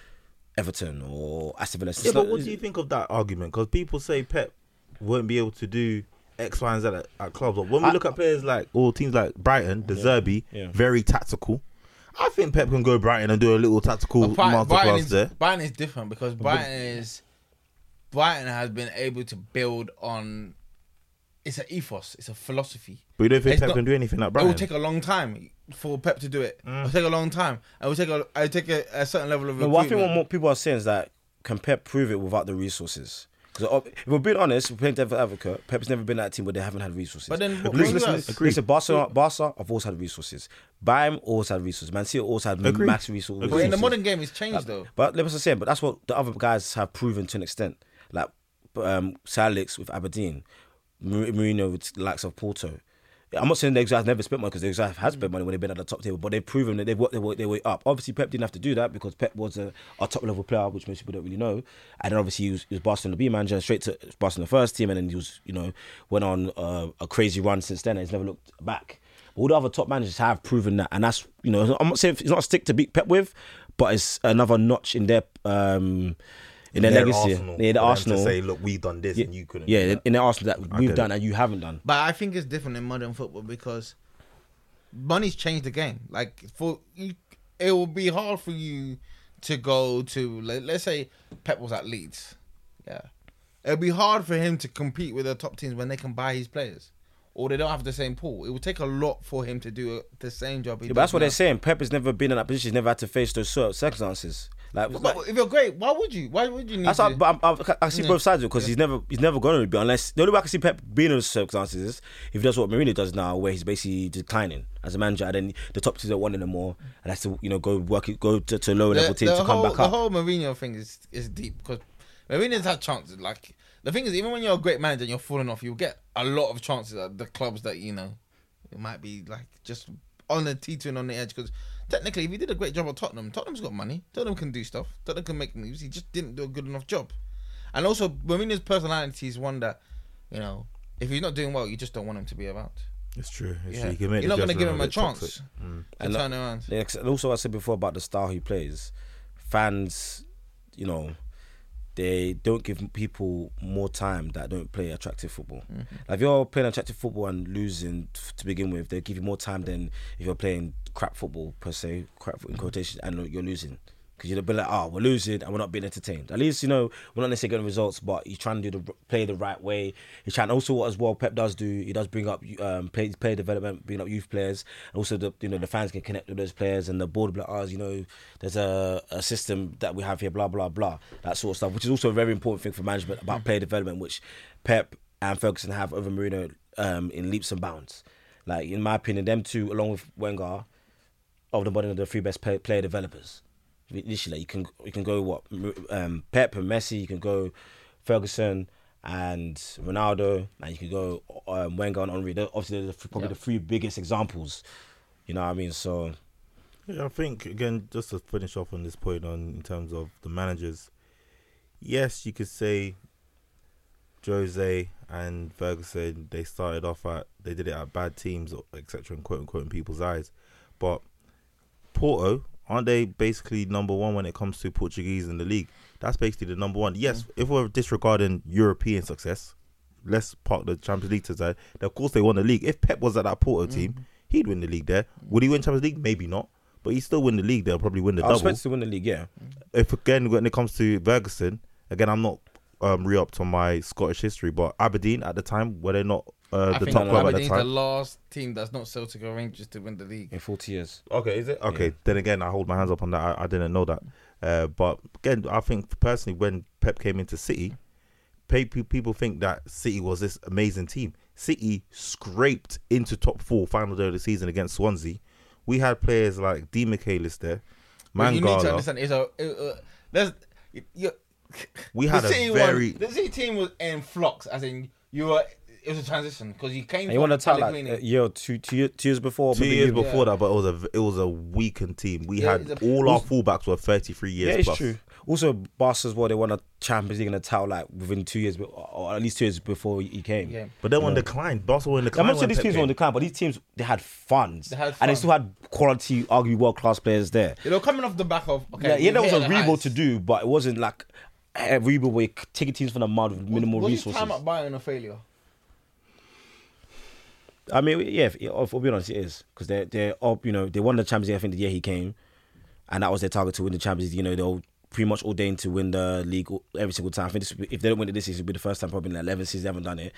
Everton or Aston Villa. Yeah, but not- what do you think of that argument? Because people say Pep won't be able to do X, Y, and Z at, at clubs. But when we I- look at players like or teams like Brighton, De Zerbi, Yeah. very tactical. I think Pep can go Brighton and do a little tactical But Brighton, Brighton, masterclass is, there. Brighton is different because Brighton is Brighton has been able to build on. It's an ethos. It's a philosophy. But you don't think It's Pep not- can do anything like Brighton? It will take a long time for Pep to do it. Mm. It will take a long time. It will take a. It will take a, a certain level of. No, what I think what more people are saying is that can Pep prove it without the resources? Because if we're being honest, we're playing devil advocate. Pep's never been that team where they haven't had resources. But then what- listen, what listen, else? listen, listen, Barca, Barca have always had resources. Bayern always had resources. Man City always had Agreed. max resources. But in the modern game, it's changed though. But let me just say, but that's what the other guys have proven to an extent. Like um, Sir Alex with Aberdeen, Mar- Mourinho with the likes of Porto. I'm not saying the exact never spent money because the exact has spent money when they've been at the top table, but they've proven that they've worked their way, their way up. Obviously, Pep didn't have to do that because Pep was a, a top level player, which most people don't really know. And then obviously he was, he was Barcelona B manager, straight to Barcelona first team, and then he was, you know, went on uh, a crazy run since then. and he's never looked back. All the other top managers have proven that, and that's you know, I'm not saying it's not a stick to beat Pep with, but it's another notch in their um in their They're legacy. Arsenal. Yeah, the Arsenal. to say, look, we've done this yeah, and you couldn't. yeah, do that. in their Arsenal that we've done it. and you haven't done. But I think it's different in modern football because money's changed the game. Like for you, it will be hard for you to go to let, let's say Pep was at Leeds. Yeah, it'll be hard for him to compete with the top teams when they can buy his players. Or they don't have the same pool. It would take a lot for him to do the same job. He Yeah, but that's does what they're saying. Pep has never been in that position. He's never had to face those sort of circumstances. Like, But if you're great, why would you? Why would you need that's to? how, but I, I see Yeah. both sides of it because he's never he's never going to be unless the only way I can see Pep being in those circumstances is if he does what Mourinho does now, where he's basically declining as a manager, and then the top teams don't want him anymore, and has to you know go work it, go to, to lower level teams to come back the up. The whole Mourinho thing is is deep because Mourinho's had chances. Like the thing is, even when you're a great manager and you're falling off, you'll get a lot of chances at the clubs that you know it might be like just on the teetering on the edge. Because technically, if he did a great job at Tottenham, Tottenham's got money. Tottenham can do stuff. Tottenham can make moves. He just didn't do a good enough job. And also, Mourinho's personality is one that you know, if he's not doing well, you just don't want him to be about. It's true. It's Yeah. true. You can make You're not going to give him a chance. Mm. to And turn around. Yeah, 'cause- and also I said before about the style he plays, fans, you know, they don't give people more time that don't play attractive football. Mm-hmm. Like if you're playing attractive football and losing to begin with, they give you more time than if you're playing crap football per se, crap in quotation, and you're losing. Because you'd be like, oh, we're losing and we're not being entertained. At least, you know, we're not necessarily getting results, but he's trying to do the play the right way. He's trying also what as well Pep does do, he does bring up um, play, player development, bring up youth players. Also, the you know, the fans can connect with those players and the board will be like, oh, you know, there's a, a system that we have here, blah, blah, blah. That sort of stuff, which is also a very important thing for management about player development, which Pep and Ferguson have over Mourinho um, in leaps and bounds. Like, in my opinion, them two, along with Wenger, of the one of the three best player developers. Literally, you can you can go what um, Pep and Messi. You can go Ferguson and Ronaldo, and you can go um, Wenger and Henry. They're obviously, they're probably Yeah. the three biggest examples. You know what I mean? So Yeah, I think again, just to finish off on this point on in terms of the managers, yes, you could say Jose and Ferguson they started off at they did it at bad teams etc. and quote unquote in people's eyes, but Porto aren't they basically number one when it comes to Portuguese in the league? That's basically the number one. Yes, if we're disregarding European success, let's park the Champions League to side. Of course, they won the league. If Pep was at that Porto team, he'd win the league there. Would he win Champions League? Maybe not. But he still win the league. They'll probably win the I double. to win the league. Yeah, If again when it comes to Ferguson, again I'm not um, re-upped on my Scottish history, but Aberdeen at the time were they not uh, I the think top club at the Aberdeen's the last team that's not Celtic or Rangers to win the league. in forty years. Okay, is it? Okay, Yeah. then again, I hold my hands up on that. I, I didn't know that. Uh, but again, I think personally, when Pep came into City, pe- pe- people think that City was this amazing team. City scraped into top four final day of the season against Swansea. We had players like Demichelis there, But you need to Mangala. understand is a uh, uh, there's you, We had the a City very one, the City team was in flux, as in you were. It it was a transition because he came And you want to tell like Pellegrini. a year or two, two, year- two years before. Two maybe years you- before Yeah. that, but it was a it was a weakened team. We Yeah, had a- all our fullbacks were thirty three years Yeah, it's plus. true. Also, Barca as well. They won a Champions League in a towel like within two years, or at least two years before he came. Yeah. But then when declined, Barcelona I'm declined. not saying when these teams were came. on decline, but these teams they had funds, They had and they still had quality, arguably world class players there. You know, coming off the back of okay, yeah, yeah, we that was a the rebuild to do, but it wasn't like a rebuild where you're taking teams from the mud with minimal was resources. His time at Bayern a failure. I mean, yeah, if, I'll be honest, it is because they're they're up. You know, they won the Champions League. I think the year he came, and that was their target to win the Champions League. You know, they'll pretty much ordained to win the league every single time. I think this, if they don't win it this season, it'll be the first time probably in 11 seasons they haven't done it.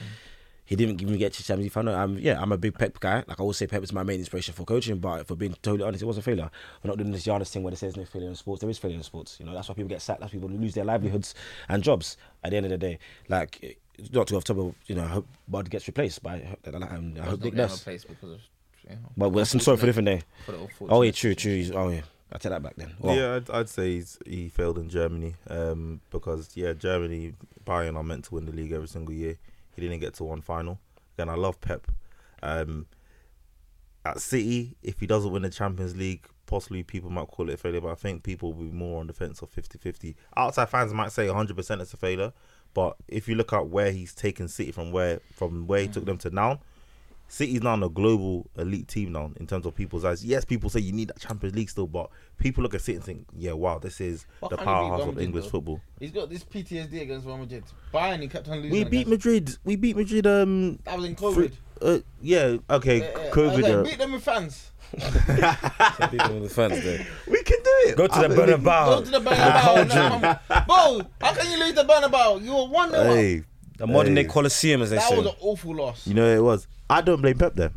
He didn't even get to Champions League final. I'm, yeah, I'm a big Pep guy. Like I always say, Pep is my main inspiration for coaching. But for being totally honest, it was a failure. We're not doing this Giannis thing where they say there's no failure in sports. There is failure in sports. You know, that's why people get sacked. That's why people lose their livelihoods and jobs at the end of the day. Like, not to off top of, you know, I hope Bud gets replaced by, um, I hope Nick Nurse. place because of you know, But well, some sorry for different day. for the unfortunate Oh yeah, true, true. Oh yeah, I take that back then. Well, Yeah, I'd, I'd say he's, he failed in Germany um, because yeah, Germany Bayern are meant to win the league every single year. He didn't get to one final. Again, I love Pep. Um, at City, if he doesn't win the Champions League, possibly people might call it a failure, but I think people will be more on the fence of 50-50. Outside fans might say 100% it's a failure, but if you look at where he's taken City from where from where he took them to now, City's now on a global elite team now in terms of people's eyes. Yes, people say you need that Champions League still, but people look at City and think, yeah, wow, this is Why the can't he beat powerhouse of English though? football. He's got this PTSD against Real Madrid. Bayern, he kept on losing. We beat Madrid. We beat Madrid. Um, That was in COVID. uh, yeah, okay, Uh, uh, COVID. uh, beat them with fans. people with the fans there. we can do it. Go to I the think we- Bernabeu. Go to the Bernabeu. now. Bro, how can you lose the Bernabeu? You were one 0 Hey, The modern day Hey. Colosseum, as they That say. That was an awful loss. you know what it was. I don't blame Pep there.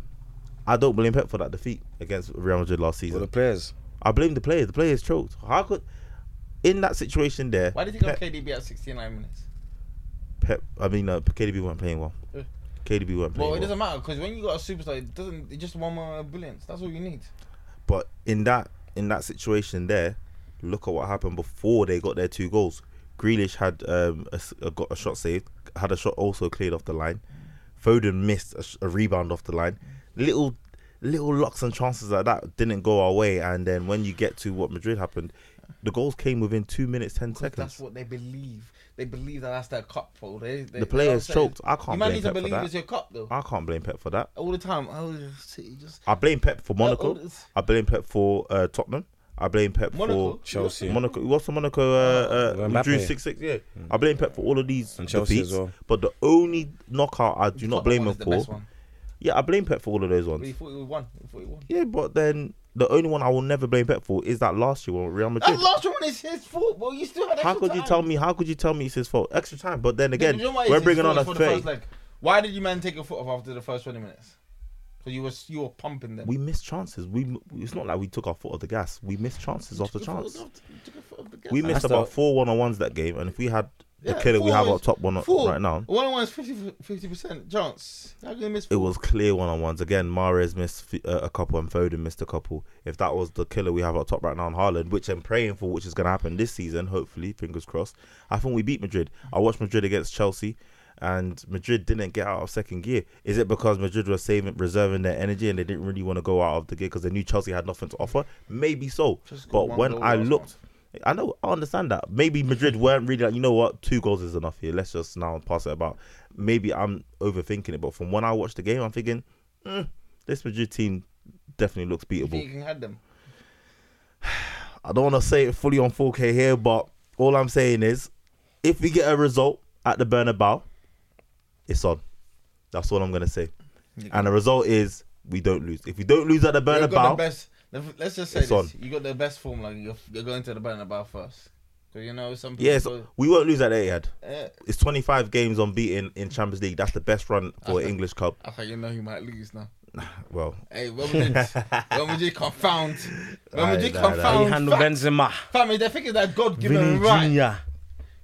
I don't blame Pep for that defeat against Real Madrid last For season. the players. I blame the players. The players choked. How could, in that situation there, Why did you think Pep, of KDB at 69 minutes? Pep I mean, uh, KDB weren't playing well. KDB weren't playing Well, it doesn't matter because when you got a superstar, it doesn't. It's just one more brilliance. That's all you need. But in that in that situation there, look at what happened before they got their two goals. Grealish had um, a, a- got a shot saved, had a shot also cleared off the line. Foden missed a, a rebound off the line. Little little locks and chances like that didn't go our way. And then when you get to what Madrid happened, the goals came within two minutes ten 'Cause seconds. That's what they believe. They believe that that's their cup, bro. They, they, The players they don't choked. I can't You might blame need to Pep for believe that. it's your cup, though. I can't blame Pep for that. All the time. Oh, City just. I blame Pep for Monaco. all I blame Pep for uh, Tottenham. I blame Pep Monaco? for Chelsea. Monaco. What's the Monaco? Uh, uh, we drew six six. Yeah, I blame Pep for all of these And Chelsea defeats. as well. But the only knockout I do not blame him is the for. One. Yeah, I blame Pep for all of those But he ones. thought he won. He thought he won. Yeah, but then the only one I will never blame Pep for is that last year when Real That Madrid. last one is his fault, bro. You still had How extra could you tell me? How could you tell me it's his fault? Extra time, but then again, You know why we're bringing on a for the thirty. first leg? Why did you man take your foot off after the first 20 minutes? Because you were you were pumping them. We missed chances. We it's not like we took our foot off the gas. We missed chances off the Took your foot chance. off- took your foot off the gas. We missed about four one on ones that game, and if we had the Yeah, killer we have up top one Four. right now, One on one is 50 percent chance. How can miss? it was clear one on ones. Again, Mahrez missed uh, a couple and Foden missed a couple. If that was the killer we have up top right now in Haaland, which I'm praying for, which is going to happen this season, hopefully, fingers crossed. I think we beat Madrid. I watched Madrid against Chelsea, and Madrid didn't get out of second gear. Is it because Madrid was saving, reserving their energy, and they didn't really want to go out of the gear because they knew Chelsea had nothing to offer? Maybe so. But when I looked. I know, I understand that. Maybe Madrid weren't really like, you know what, two goals is enough here. Let's just now pass it about. Maybe I'm overthinking it, but from when I watched the game, I'm thinking, mm, this Madrid team definitely looks You beatable. think you can have them? I don't want to say it fully on 4K here, but all I'm saying is, if we get a result at the Bernabeu, it's on. That's all I'm gonna say. And the result is we don't lose. If we don't lose at the You Bernabeu. Let's just say It's this: on. you got the best form. Like you're, you're going to the Bernabeu first. So you know some people. yes, go, we won't lose at Etihad. eh, It's 25 games unbeaten in Champions League. That's the best run for an English club. I thought you know you might lose now. Well, Hey, when we did, when we did confound, when we Aye, nah, nah. How you confound, handle facts. Benzema, family, they're thinking that God Vinny given right. Junior.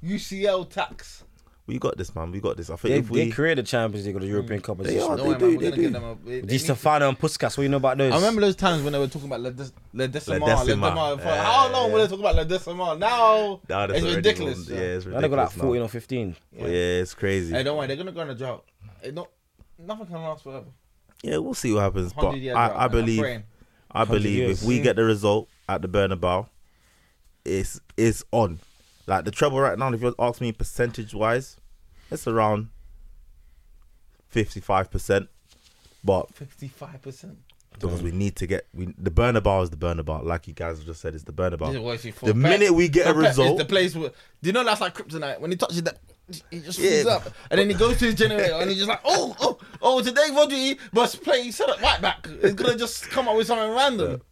UCL tax. We got this, man. We got this. I think They, if we they created the Champions League or the European Cup. as They are. Don't they worry, do, man, we're they gonna do. give them a. They, Di they need- Stefano and Puskas. What you know about those? I remember those times when they were talking about Le, Des- Le Decima. Le Decima. Decima. Yeah, How long yeah. were they talking about Le Decima? Now Nah, it's ridiculous. gone. Yeah, it's I think they got like 14 now. or 15. Yeah, it's crazy. Hey, don't worry, they're gonna go on a drought. Hey, no, nothing can last forever. Yeah, we'll see what happens. But 100 year drought, I, I believe. I believe years. if we Mm. get the result at the Bernabeu, it's it's on. Like the treble right now, if you ask me percentage wise, it's around fifty five percent. But Fifty-five percent. because we need to get we the Bernabeu is the Bernabeu, like you guys have just said, it's the Bernabeu. The The minute we get a result, the place. Where, do you know that's like kryptonite? When he touches that, he just Yeah. up, and then he goes to his generator, and he's just like, oh, oh, oh, today Rodri must play set up right back. It's gonna just come up with something random.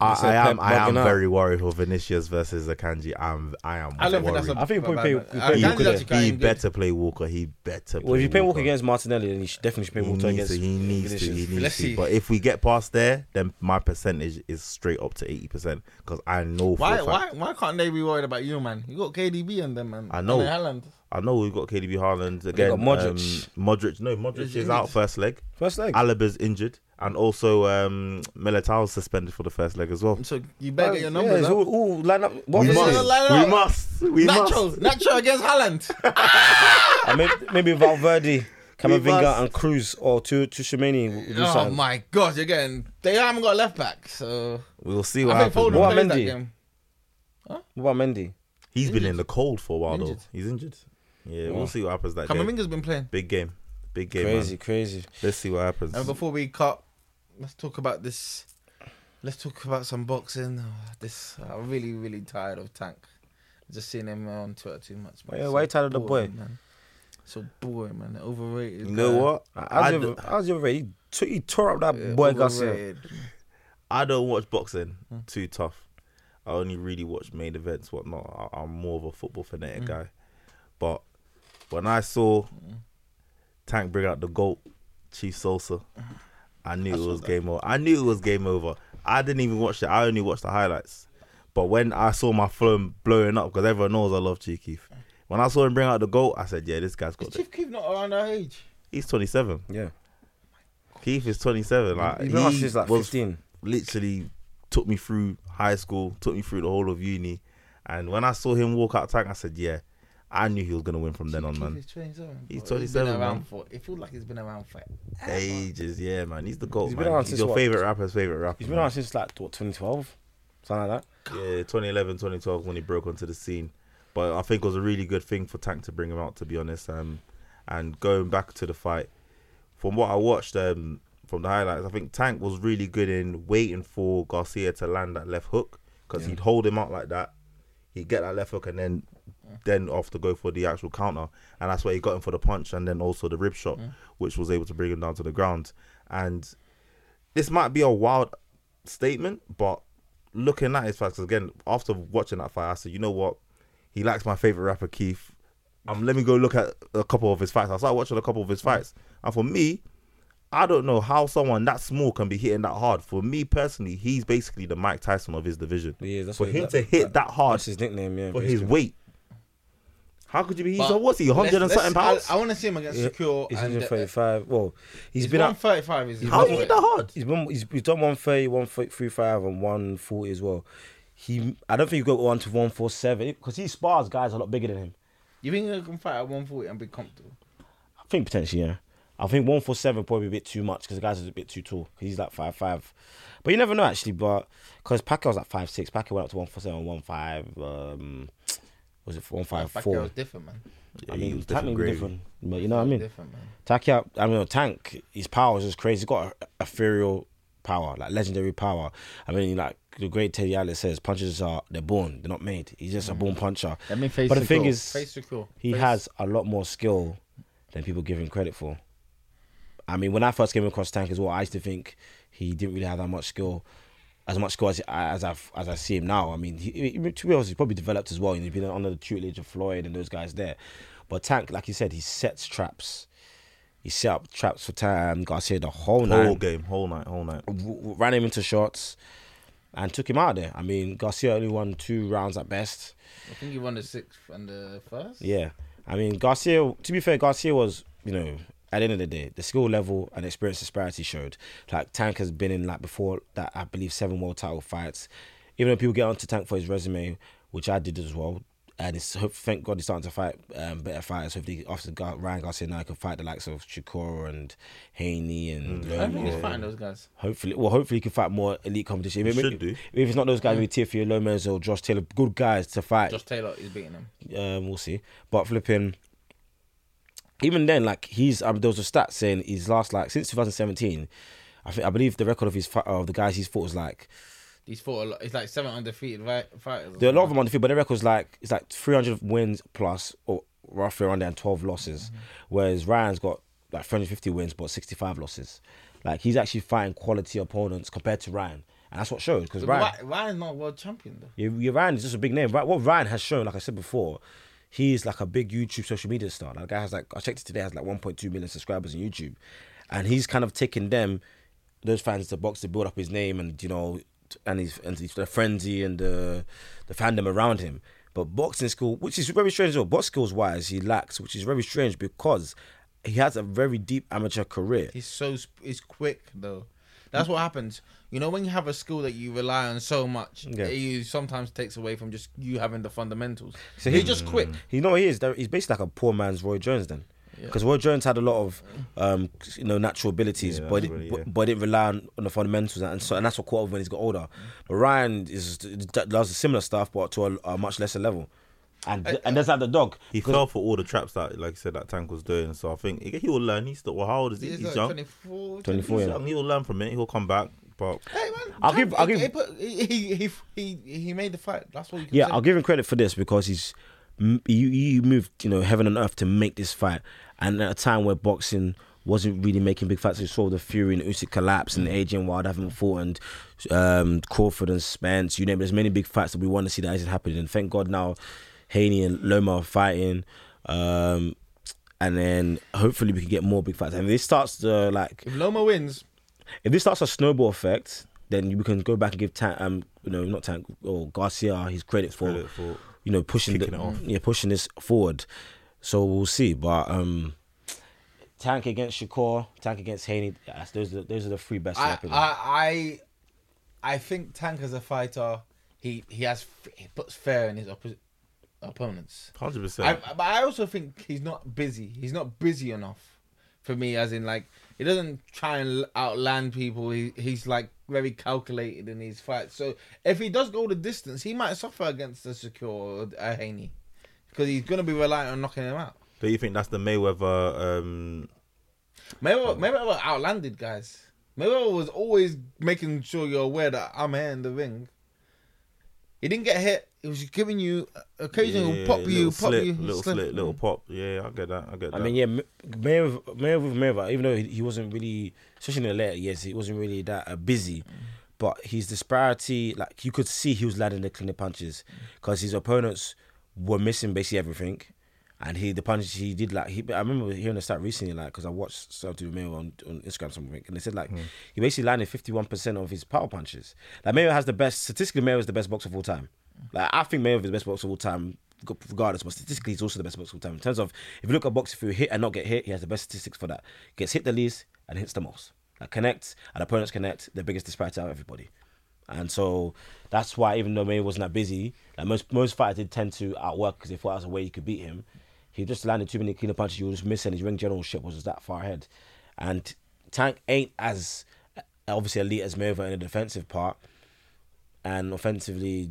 I, I am I am bugging out. very worried for Vinicius versus Akanji. I'm I am. I don't think that's worried. a. I think bad we man. play- we Uh, play Ganji's he better play Walker. He better. Play Well, if you play Walker Walker against Martinelli, then you should definitely should play Walker against. to. He needs to. He needs Let's to. see. But if we get past there, then my percentage is straight up to eighty percent because I know. For Why, fact- why, why can't they be worried about you, man? You got KDB on them, man. I know. And then Haaland. I know we've got KDB Haaland again. got Modric. Um, Modric. No, Modric Is is out first leg. First leg. Alaba's injured, and also um, Militao's suspended for the first leg as well. So you better get your numbers it's up. all, all line up. What We Yeah, was yeah, it? must. line it We must. We Nacho, must. Nacho against Haaland. I mean, maybe Valverde, Camavinga, and Kroos, or to to Tchouameni. will do oh something. my gosh, again, they haven't got a left back, so We'll see what I happens. What plays that Mendy? game. What about Mendy? He's been in the cold for a while Injured. though. He's injured. Yeah, Wow. we'll see what happens that game. Camavinga's been playing. Big game. Big game. Crazy, Man. crazy. Let's see what happens. And before we cut, let's talk about this. Let's talk about some boxing. Oh, this I'm really, really tired of Tank. Just seeing him on Twitter too much. Man. Yeah, why you tired of the boring, boy? Man. So boring, man. Overrated. you know guy. what? How's I, your, d- how's your rate? He, he tore up that Yeah, boy Garcia. I don't watch boxing. Hmm. Too tough. I only really watch main events, whatnot. I, I'm more of a football fanatic Mm. guy. But when I saw Hmm. Tank bring out the GOAT, Chief Sosa, I knew I it was that. game over. I knew it was game over. I didn't even watch it. I only watched the highlights. But when I saw my phone blowing up, because everyone knows I love Chief Keef. When I saw him bring out the goal, I said, yeah, this guy's got it. Chief Keef not around our age? He's 27. Yeah. Keef is 27. Like, He's been he since like was 15. literally took me through high school, took me through the whole of uni. And when I saw him walk out tank, I said, yeah, I knew he was going to win from then on, Chief man. Keef is 27. He's Bro, 27, been around man. for. It feels like he's been around for. Ages, yeah, man. He's the GOAT, He's man. been around He's since your what? favorite rapper's favorite rapper. He's been man. on since like what 2012, something like that. Yeah, 2011, 2012 when he broke onto the scene. But I think it was a really good thing for Tank to bring him out, to be honest. Um, and going back to the fight, from what I watched um, from the highlights, I think Tank was really good in waiting for Garcia to land that left hook because Yeah. he'd hold him out like that. He'd get that left hook and then then off to go for the actual counter. And that's where he got him for the punch and then also the rib shot, which was able to bring him down to the ground. And this might be a wild statement, but looking at his fights again after watching that fight, I said, you know what? He likes my favorite rapper, Keef. Um, let me go look at a couple of his fights. I started watching a couple of his fights, and for me, I don't know how someone that small can be hitting that hard. For me personally, he's basically the Mike Tyson of his division. Yeah, that's for him that- to hit that hard That's his nickname. Yeah. for his weight, how could you be? He's But a, what's he? Hundred and something pounds. I, I want to see him against Yeah, Shakur. He's and, uh, 135. Well, he's been out. 135. Is how do you weight. hit that hard? He's been he's, he's done 130, 135, and 140 as well. He, I don't think he got one to 147 because he spars guys a lot bigger than him. You think he can fight at 140 and be comfortable? I think potentially, yeah. I think 147 probably a bit too much because the guy's is a bit too tall. he's like five five, but you never know actually. But because Pacquiao's like five six, Pacquiao went up to 147, 15. Um, was it one five Pacquiao was different, man. I he mean, was technically gravy. different, but you know what I mean. Different, man. Takia, I mean, Tank, his power is just crazy. He's got a, ethereal power, like legendary power. I mean, like the great Teddy Atlas says, punches are they're born, they're not made. He's just a mm. born puncher. Let me face But the Shakur. thing is, face. He Face- has a lot more skill than people give him credit for. I mean, when I first came across Tank as well, I used to think he didn't really have that much skill, as much skill as as I as I see him now. I mean, he, he- to be honest, he's probably developed as well. and He's been under the tutelage of Floyd and those guys there. But Tank, like you said, he sets traps. He set up traps for Tam Garcia the whole night, Whole game, whole night, whole night. w- w- ran him into shots, and took him out of there. I mean, Garcia only won two rounds at best. I think he won the sixth and the first. Yeah, I mean Garcia. To be fair, Garcia was you know at the end of the day the skill level and experience disparity showed. Like Tank has been in like before that I believe seven world title fights. Even though people get onto Tank for his resume, which I did as well, and it's hope, thank God he's starting to fight um, better fighters. Hopefully, after Gar- Ryan Garcia now, he can fight the likes of Shakur and Haney and Mm. I don't think he's fighting those guys. Hopefully, well, hopefully he can fight more elite competition. He Maybe- should do. If it's not those guys, maybe Teofimo Lopez or Josh Taylor, good guys to fight. Josh Taylor is beating him. Um, we'll see. But flipping, even then, like he's um, there was a stat saying his last like since 2017. I think I believe the record of his fight of the guys he's fought was like He's fought a lot. It's like seven undefeated fi- fighters. there are a lot of them the but the record's like it's like 300 wins plus or roughly around there and 12 losses, whereas Ryan's got like 350 wins but 65 losses. Like he's actually fighting quality opponents compared to Ryan, and that's what showed because Ryan. Ryan, Ryan's not world champion though. Yeah, yeah, Ryan is just a big name. Right, what Ryan has shown, like I said before, he's like a big YouTube social media star. That guy has like I checked it today, has like 1.2 million subscribers on YouTube, and he's kind of taking them, those fans to box to build up his name and you know, and he's and he's the frenzy and the the fandom around him. But boxing school, which is very strange well, box skills wise, he lacks, which is very strange because he has a very deep amateur career. He's so he's quick though. That's what happens. You know when you have a skill that you rely on so much, Yeah. it sometimes takes away from just you having the fundamentals. So he's he- just quick. You know what he is he's basically like a poor man's Roy Jones then. Yeah. Because Roy Jones had a lot of, um, you know, natural abilities, Yeah, but, that's it, really- but yeah. but didn't rely on, on the fundamentals, and so and that's what caught up when he's got older. But Ryan is does similar stuff, but to a, a much lesser level, and and does have the dog. He fell for all the traps that, like I said, that Tank was doing. So I think he he will learn. He's still, well, how old is he? He's, He's, like young. 24, 24, He's yeah. young. He'll learn from it. He'll come back. But Hey man, I'll give- I'll give- he, put, he, he he he made the fight. That's what you can Yeah, say. I'll give him credit for this because he's you you moved you know heaven and earth to make this fight, and at a time where boxing wasn't really making big fights. We saw the Fury and Usyk collapse, and Adrian Wild haven't fought, and um, Crawford and Spence. You name it. There's many big fights that we want to see that isn't happening. And thank God now, Haney and Loma are fighting. Um, and then hopefully we can get more big fights. And if this starts to like, If Loma wins, if this starts a snowball effect, then we can go back and give Tank, um, you know, not Tank or Garcia his credit for credit for you know pushing the, it off. yeah pushing this forward. So we'll see, but um, Tank against Shakur, Tank against Haney. Yes, those are those are the three best. I. I I I think Tank as a fighter, he he has he puts fair in his oppo- opponents. hundred percent. but I also think he's not busy. He's not busy enough for me, as in like he doesn't try and outland people. He he's like very calculated in his fights. So if he does go the distance, he might suffer against a Shakur uh, Haney because he's gonna be reliant on knocking him out. Do you think that's the Mayweather? Um, Mayweather, Mayweather outlanded guys. Mayweather was always making sure you're aware that I'm here in the ring. He didn't get hit. He was giving you occasionally yeah, pop little you, pop slit, you, little slip. slit, little pop. Yeah, I get that. I get that. I mean, yeah, Mayweather, Mayweather, Mayweather, even though he, he wasn't really, especially in the later years, he wasn't really that uh, busy. But his disparity, like you could see, he was landing the cleaner punches because his opponents were missing basically everything, and he the punches he did like he. I remember hearing a stat recently, like because I watched with Mayweather on, on Instagram something, and they said like hmm. he basically landed fifty one percent of his power punches. Like Mayweather has the best statistically, Mayweather is the best boxer of all time. Like I think Mayweather is the best boxer of all time, regardless. But statistically, he's also the best boxer of all time. In terms of if you look at boxing, if you hit and not get hit, he has the best statistics for that. Gets hit the least and hits the most. Like connects and opponents connect, the biggest disparity out of everybody. And so that's why even though Mayweather wasn't that busy, like most most fighters did tend to outwork because they thought that was a way you could beat him. He just landed too many cleaner punches. He was missing. His ring generalship was that far ahead. And Tank ain't as uh, obviously elite as Mayweather in the defensive part, and offensively,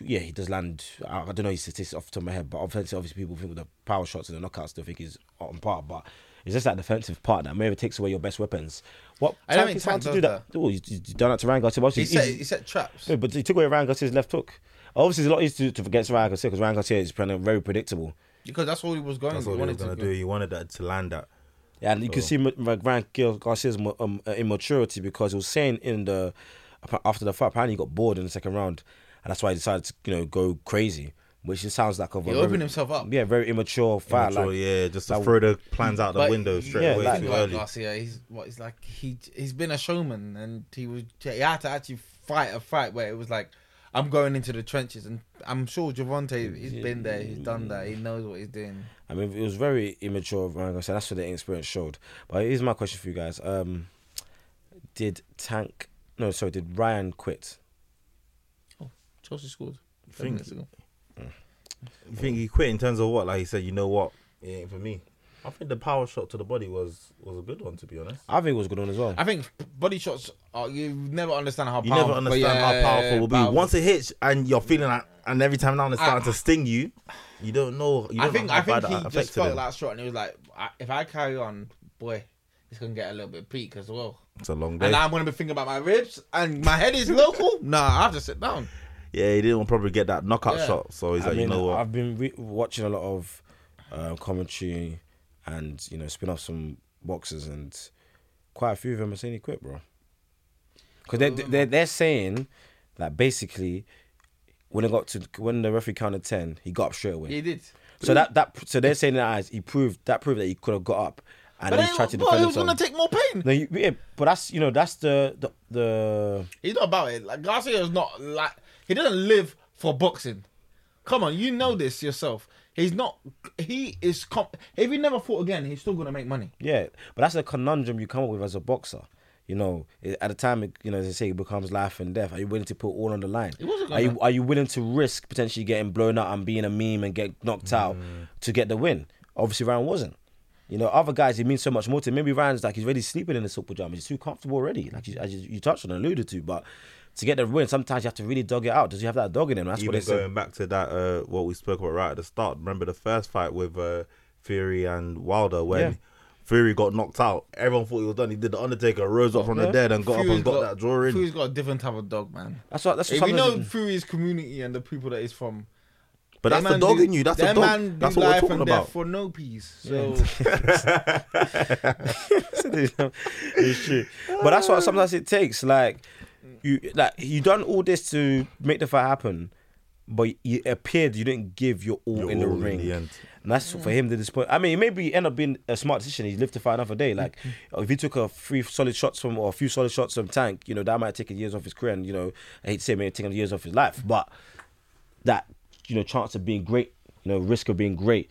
yeah, he does land. I, don't know his statistics off the top of my head, but offensively, obviously, people think with the power shots and the knockouts, they think he's on par. But it's just that defensive part that maybe takes away your best weapons. What I don't Tank think is hard Tank to do does that. Oh, he's, he's done that to. Obviously, He he's set he set traps. no, but he took away Ryan left hook. Obviously, it's a lot easier to, to forget Ryan Garcia because Garcia is very predictable. Because that's all he was going. that's he what he was wanted gonna to do. He wanted that to land that. Yeah, and you can see M- M- Garcia's um, uh, immaturity because he was saying in the after the fight, apparently he got bored in the second round, and that's why he decided to you know go crazy, which just sounds like a He very, opened himself up. yeah, very immature fight. Immature, like, yeah, just to like- throw the plans out the window straight yeah, away like- too Like early. Garcia, he's what he's like. He he's been a showman, and he was he had to actually fight a fight where it was like, I'm going into the trenches, and I'm sure Gervonta, he's been there, he's done that, he knows what he's doing. I mean, it was very immature of Ryan Garcia. That's what the experience showed. But here's my question for you guys: um, Did Tank? No, sorry. Did Ryan quit? Oh, Chelsea scored. Think- minutes ago. You think he quit in terms of what? Like he said, you know what? It ain't for me. I think the power shot to the body was was a good one, to be honest. I think it was a good one as well. I think body shots. Are, you never understand how You powerful. never understand yeah, how powerful it will be. powerful. Once it hits and you're feeling like, and every time now it's starting to sting you, you don't know. You don't I think know how I think bad he just affected felt him. that shot and he was like, I, if I carry on, boy, it's gonna get a little bit peak as well. It's a long day. And now I'm gonna be thinking about my ribs and my head is local. nah, I have to sit down. yeah, he didn't probably get that knockout Yeah. shot, so he's I like, mean, you know what? I've been re- watching a lot of uh, commentary and you know spin off some boxers, and quite a few of them are saying he quit, bro. Because they they're, they're saying that basically when it got to when the referee counted ten, he got up straight away. He did. So that that so they're saying that as he proved that proved that he could have got up and But he tried to defend he was gonna take more pain. no, you, yeah, but that's you know that's the the, the He's not about it. Like Garcia is not like he doesn't live for boxing. Come on, you know this yourself. He's not. He is. Com- if he never fought again, he's still gonna make money. Yeah, but that's a conundrum you come up with as a boxer. You know, at the time, it, you know, as they say, it becomes life and death. Are you willing to put all on the line? He wasn't Are you are you willing to risk potentially getting blown out and being a meme and get knocked out mm. to get the win? Obviously, Ryan wasn't. You know, other guys, it means so much more to him. Maybe Ryan's like he's already sleeping in the silk pajamas. He's too comfortable already, like you, as you, you touched on and alluded to. But to get the win, sometimes you have to really dog it out. Does he have that dog in him? That's what Even they say. going back to that, uh, what we spoke about right at the start. Remember the first fight with uh, Fury and Wilder when Yeah. Fury got knocked out. Everyone thought he was done. He did the Undertaker, rose up from Yeah. the dead, and got up and got, that draw in. Fury's got a different type of dog, man. That's what. That's what If you know Fury's community and the people that he's from, But that's them the man dog do- in you. That's the them dog. man That's do what we're life talking and about. for no peace. So it's true. But that's what sometimes it takes. Like you, like you done all this to make the fight happen, but it appeared you didn't give your all in the all in ring. the end. And that's for him to disappoint. I mean, maybe end up being a smart decision. He lived to fight another day. Like if he took a few solid shots from or a few solid shots from Tank, you know that might take years off his career, and you know I hate to say it, maybe taking years off his life, but that you know chance of being great, you know risk of being great.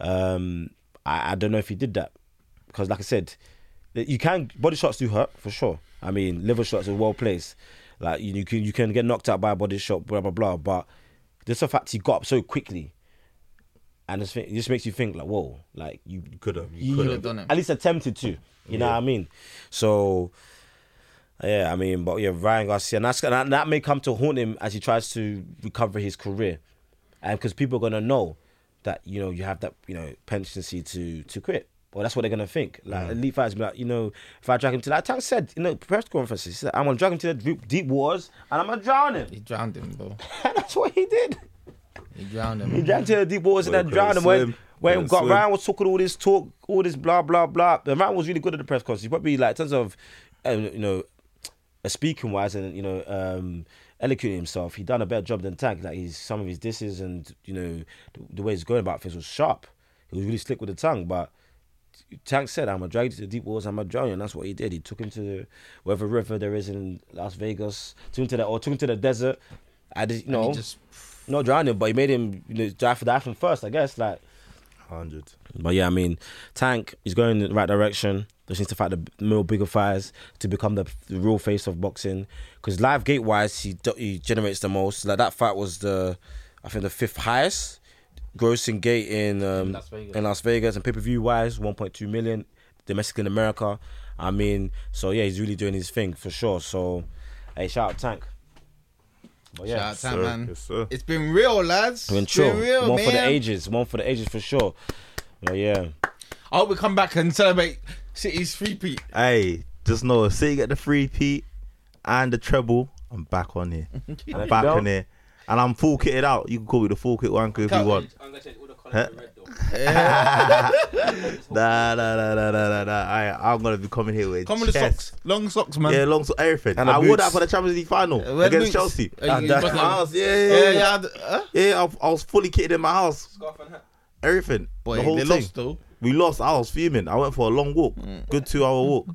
Um, I, I don't know if he did that because, like I said, you can body shots do hurt for sure. I mean, liver shots are well placed. Like you, you can you can get knocked out by a body shot, blah blah blah. But just the fact he got up so quickly, and it's, it just makes you think like, whoa, like you You could have. you You could have have. done it. at least attempted to. You know what I mean? So, yeah, I mean, but yeah, Ryan Garcia, and that's and that may come to haunt him as he tries to recover his career, and because people are gonna know that you know you have that you know pendency to to quit. Well, that's what they're gonna think. Like elite fighters be like, you know, if I drag him to that, Tank said, you know, press conferences, he said, I'm gonna drag him to the deep, deep waters and I'm gonna drown him. he drowned him, bro. And that's what he did. He drowned him. He dragged him to the deep waters and then drowned him. When, when got swim. Ryan was talking all this talk, all this blah blah blah. The Ryan was really good at the press conference. He probably like in terms of, uh, you know, uh, speaking wise and you know, um, elocuting himself. He done a better job than Tank. Like he's some of his disses and you know the, the way he's going about things was sharp. He was really slick with the tongue, but. Tank said, "I'm gonna drag you to the deep waters. I'm gonna drown you," and that's what he did. He took him to the whatever river there is in Las Vegas, took him to the or took him to the desert. I just, you know, just not drown him, but he made him you know dive for the from first, I guess. Like, Hundred. but yeah, I mean, Tank is going in the right direction. Just needs to fight the more bigger fighters to become the, the real face of boxing. Because live gate wise, he he generates the most. Like that fight was the, I think the fifth highest grossing gate in um, Las Vegas. in Las Vegas, and pay per view wise, 1.2 million domestic in America. I mean, so yeah, he's really doing his thing for sure. So, hey, shout out Tank. But yeah, shout out sir. Tank, man. Yes, sir. It's been real, lads. been It's chill. been real, one man. for the ages. One for the ages for sure. But yeah. I hope we come back and celebrate City's three peat. Hey, just know if City get the free Pete and the treble, I'm back on here. I'm back on here. And I'm full kitted out. You can call me the full kit wanker if you want. Huh? Nah, nah, nah, nah, nah, nah, nah. I, I'm gonna be coming here with Come with the chest. socks, long socks, man. Yeah, long so everything. And the I wore boots. that for the Champions League final Uh, where against boots? Chelsea. Uh, you- you must My have- house, yeah, Yeah, yeah, yeah. yeah. I d- huh? Yeah, I, I was fully kitted in my house. Scarf and hat. Everything. Boy, the whole they thing. lost though. We lost. I was fuming. I went for a long walk. Good two hour walk.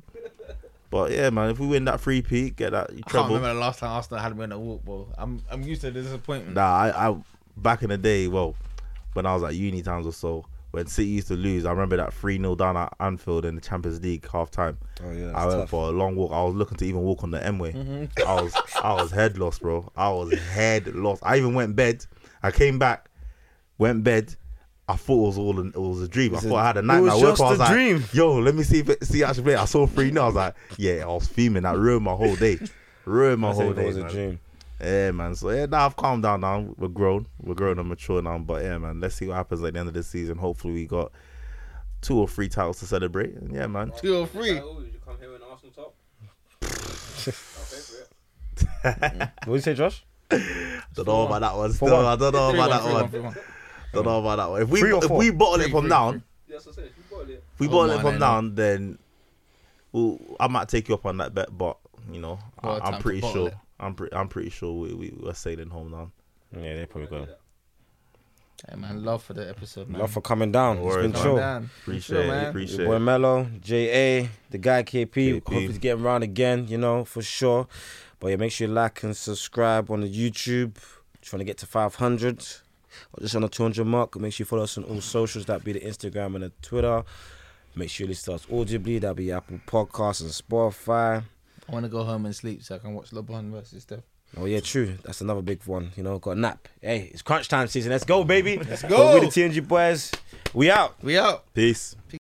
But yeah, man, if we win that free peat, get that I can't treble. remember the last time Arsenal had me on a walk, bro. I'm I'm used to the disappointment. Nah, I, I back in the day, well, when I was at uni times or so, when City used to lose, I remember that 3 0 down at Anfield in the Champions League half time. Oh yeah. I went for a long walk. I was looking to even walk on the M way. Mm-hmm. I was I was head lost, bro. I was head lost. I even went bed. I came back went bed. I thought it was all an, it was a dream. I thought a- I had a nightmare. it was I just I was a like, dream. Yo, let me see if it, see actually play. I saw three. No, I was like, yeah, I was fuming. That ruined my whole day. Ruined my I said whole it day. was a dream. Yeah, man. So yeah, now I've calmed down. Now we're grown. We're grown and mature now. But yeah, man. Let's see what happens at the end of the season. Hopefully, we got two or three titles to celebrate. And yeah, man. Two or three. You come here in Arsenal top? I'll pay for it. What did you say, Josh? I Don't know about that one. For Still, one. I don't know about that three one. One, three one. Don't know about that one. If we Three or if four? we bottle it Three, from three, down, three. Yes, I said, if you bought it. if we Oh, bottle man, it from I down, eh. then well, I might take you up on that bet. But you know, Well, I, time I'm to pretty bottle sure. it. I'm pretty. I'm pretty sure we, we we're sailing home now. Yeah, they probably go. Hey man, love for the episode, man. Love for coming down. No it's worries, been man. chill. Man. Appreciate Sure, man. it. Appreciate Your boy it. Mello, J.A., the guy KP. KP. Hope he's getting around again, you know, for sure. But yeah, make sure you like and subscribe on the YouTube. Trying to get to 500 or just on the 200 mark. Make sure you follow us on all socials. That'd be the Instagram and the Twitter. Make sure you listen to us audibly. That'll be Apple Podcasts and Spotify. I want to go home and sleep so I can watch LeBron versus Steph. Oh yeah, true. That's another big one. You know, got a nap. Hey, it's crunch time season. Let's go, baby. Let's go. We're the TMG boys. We out. We out. Peace.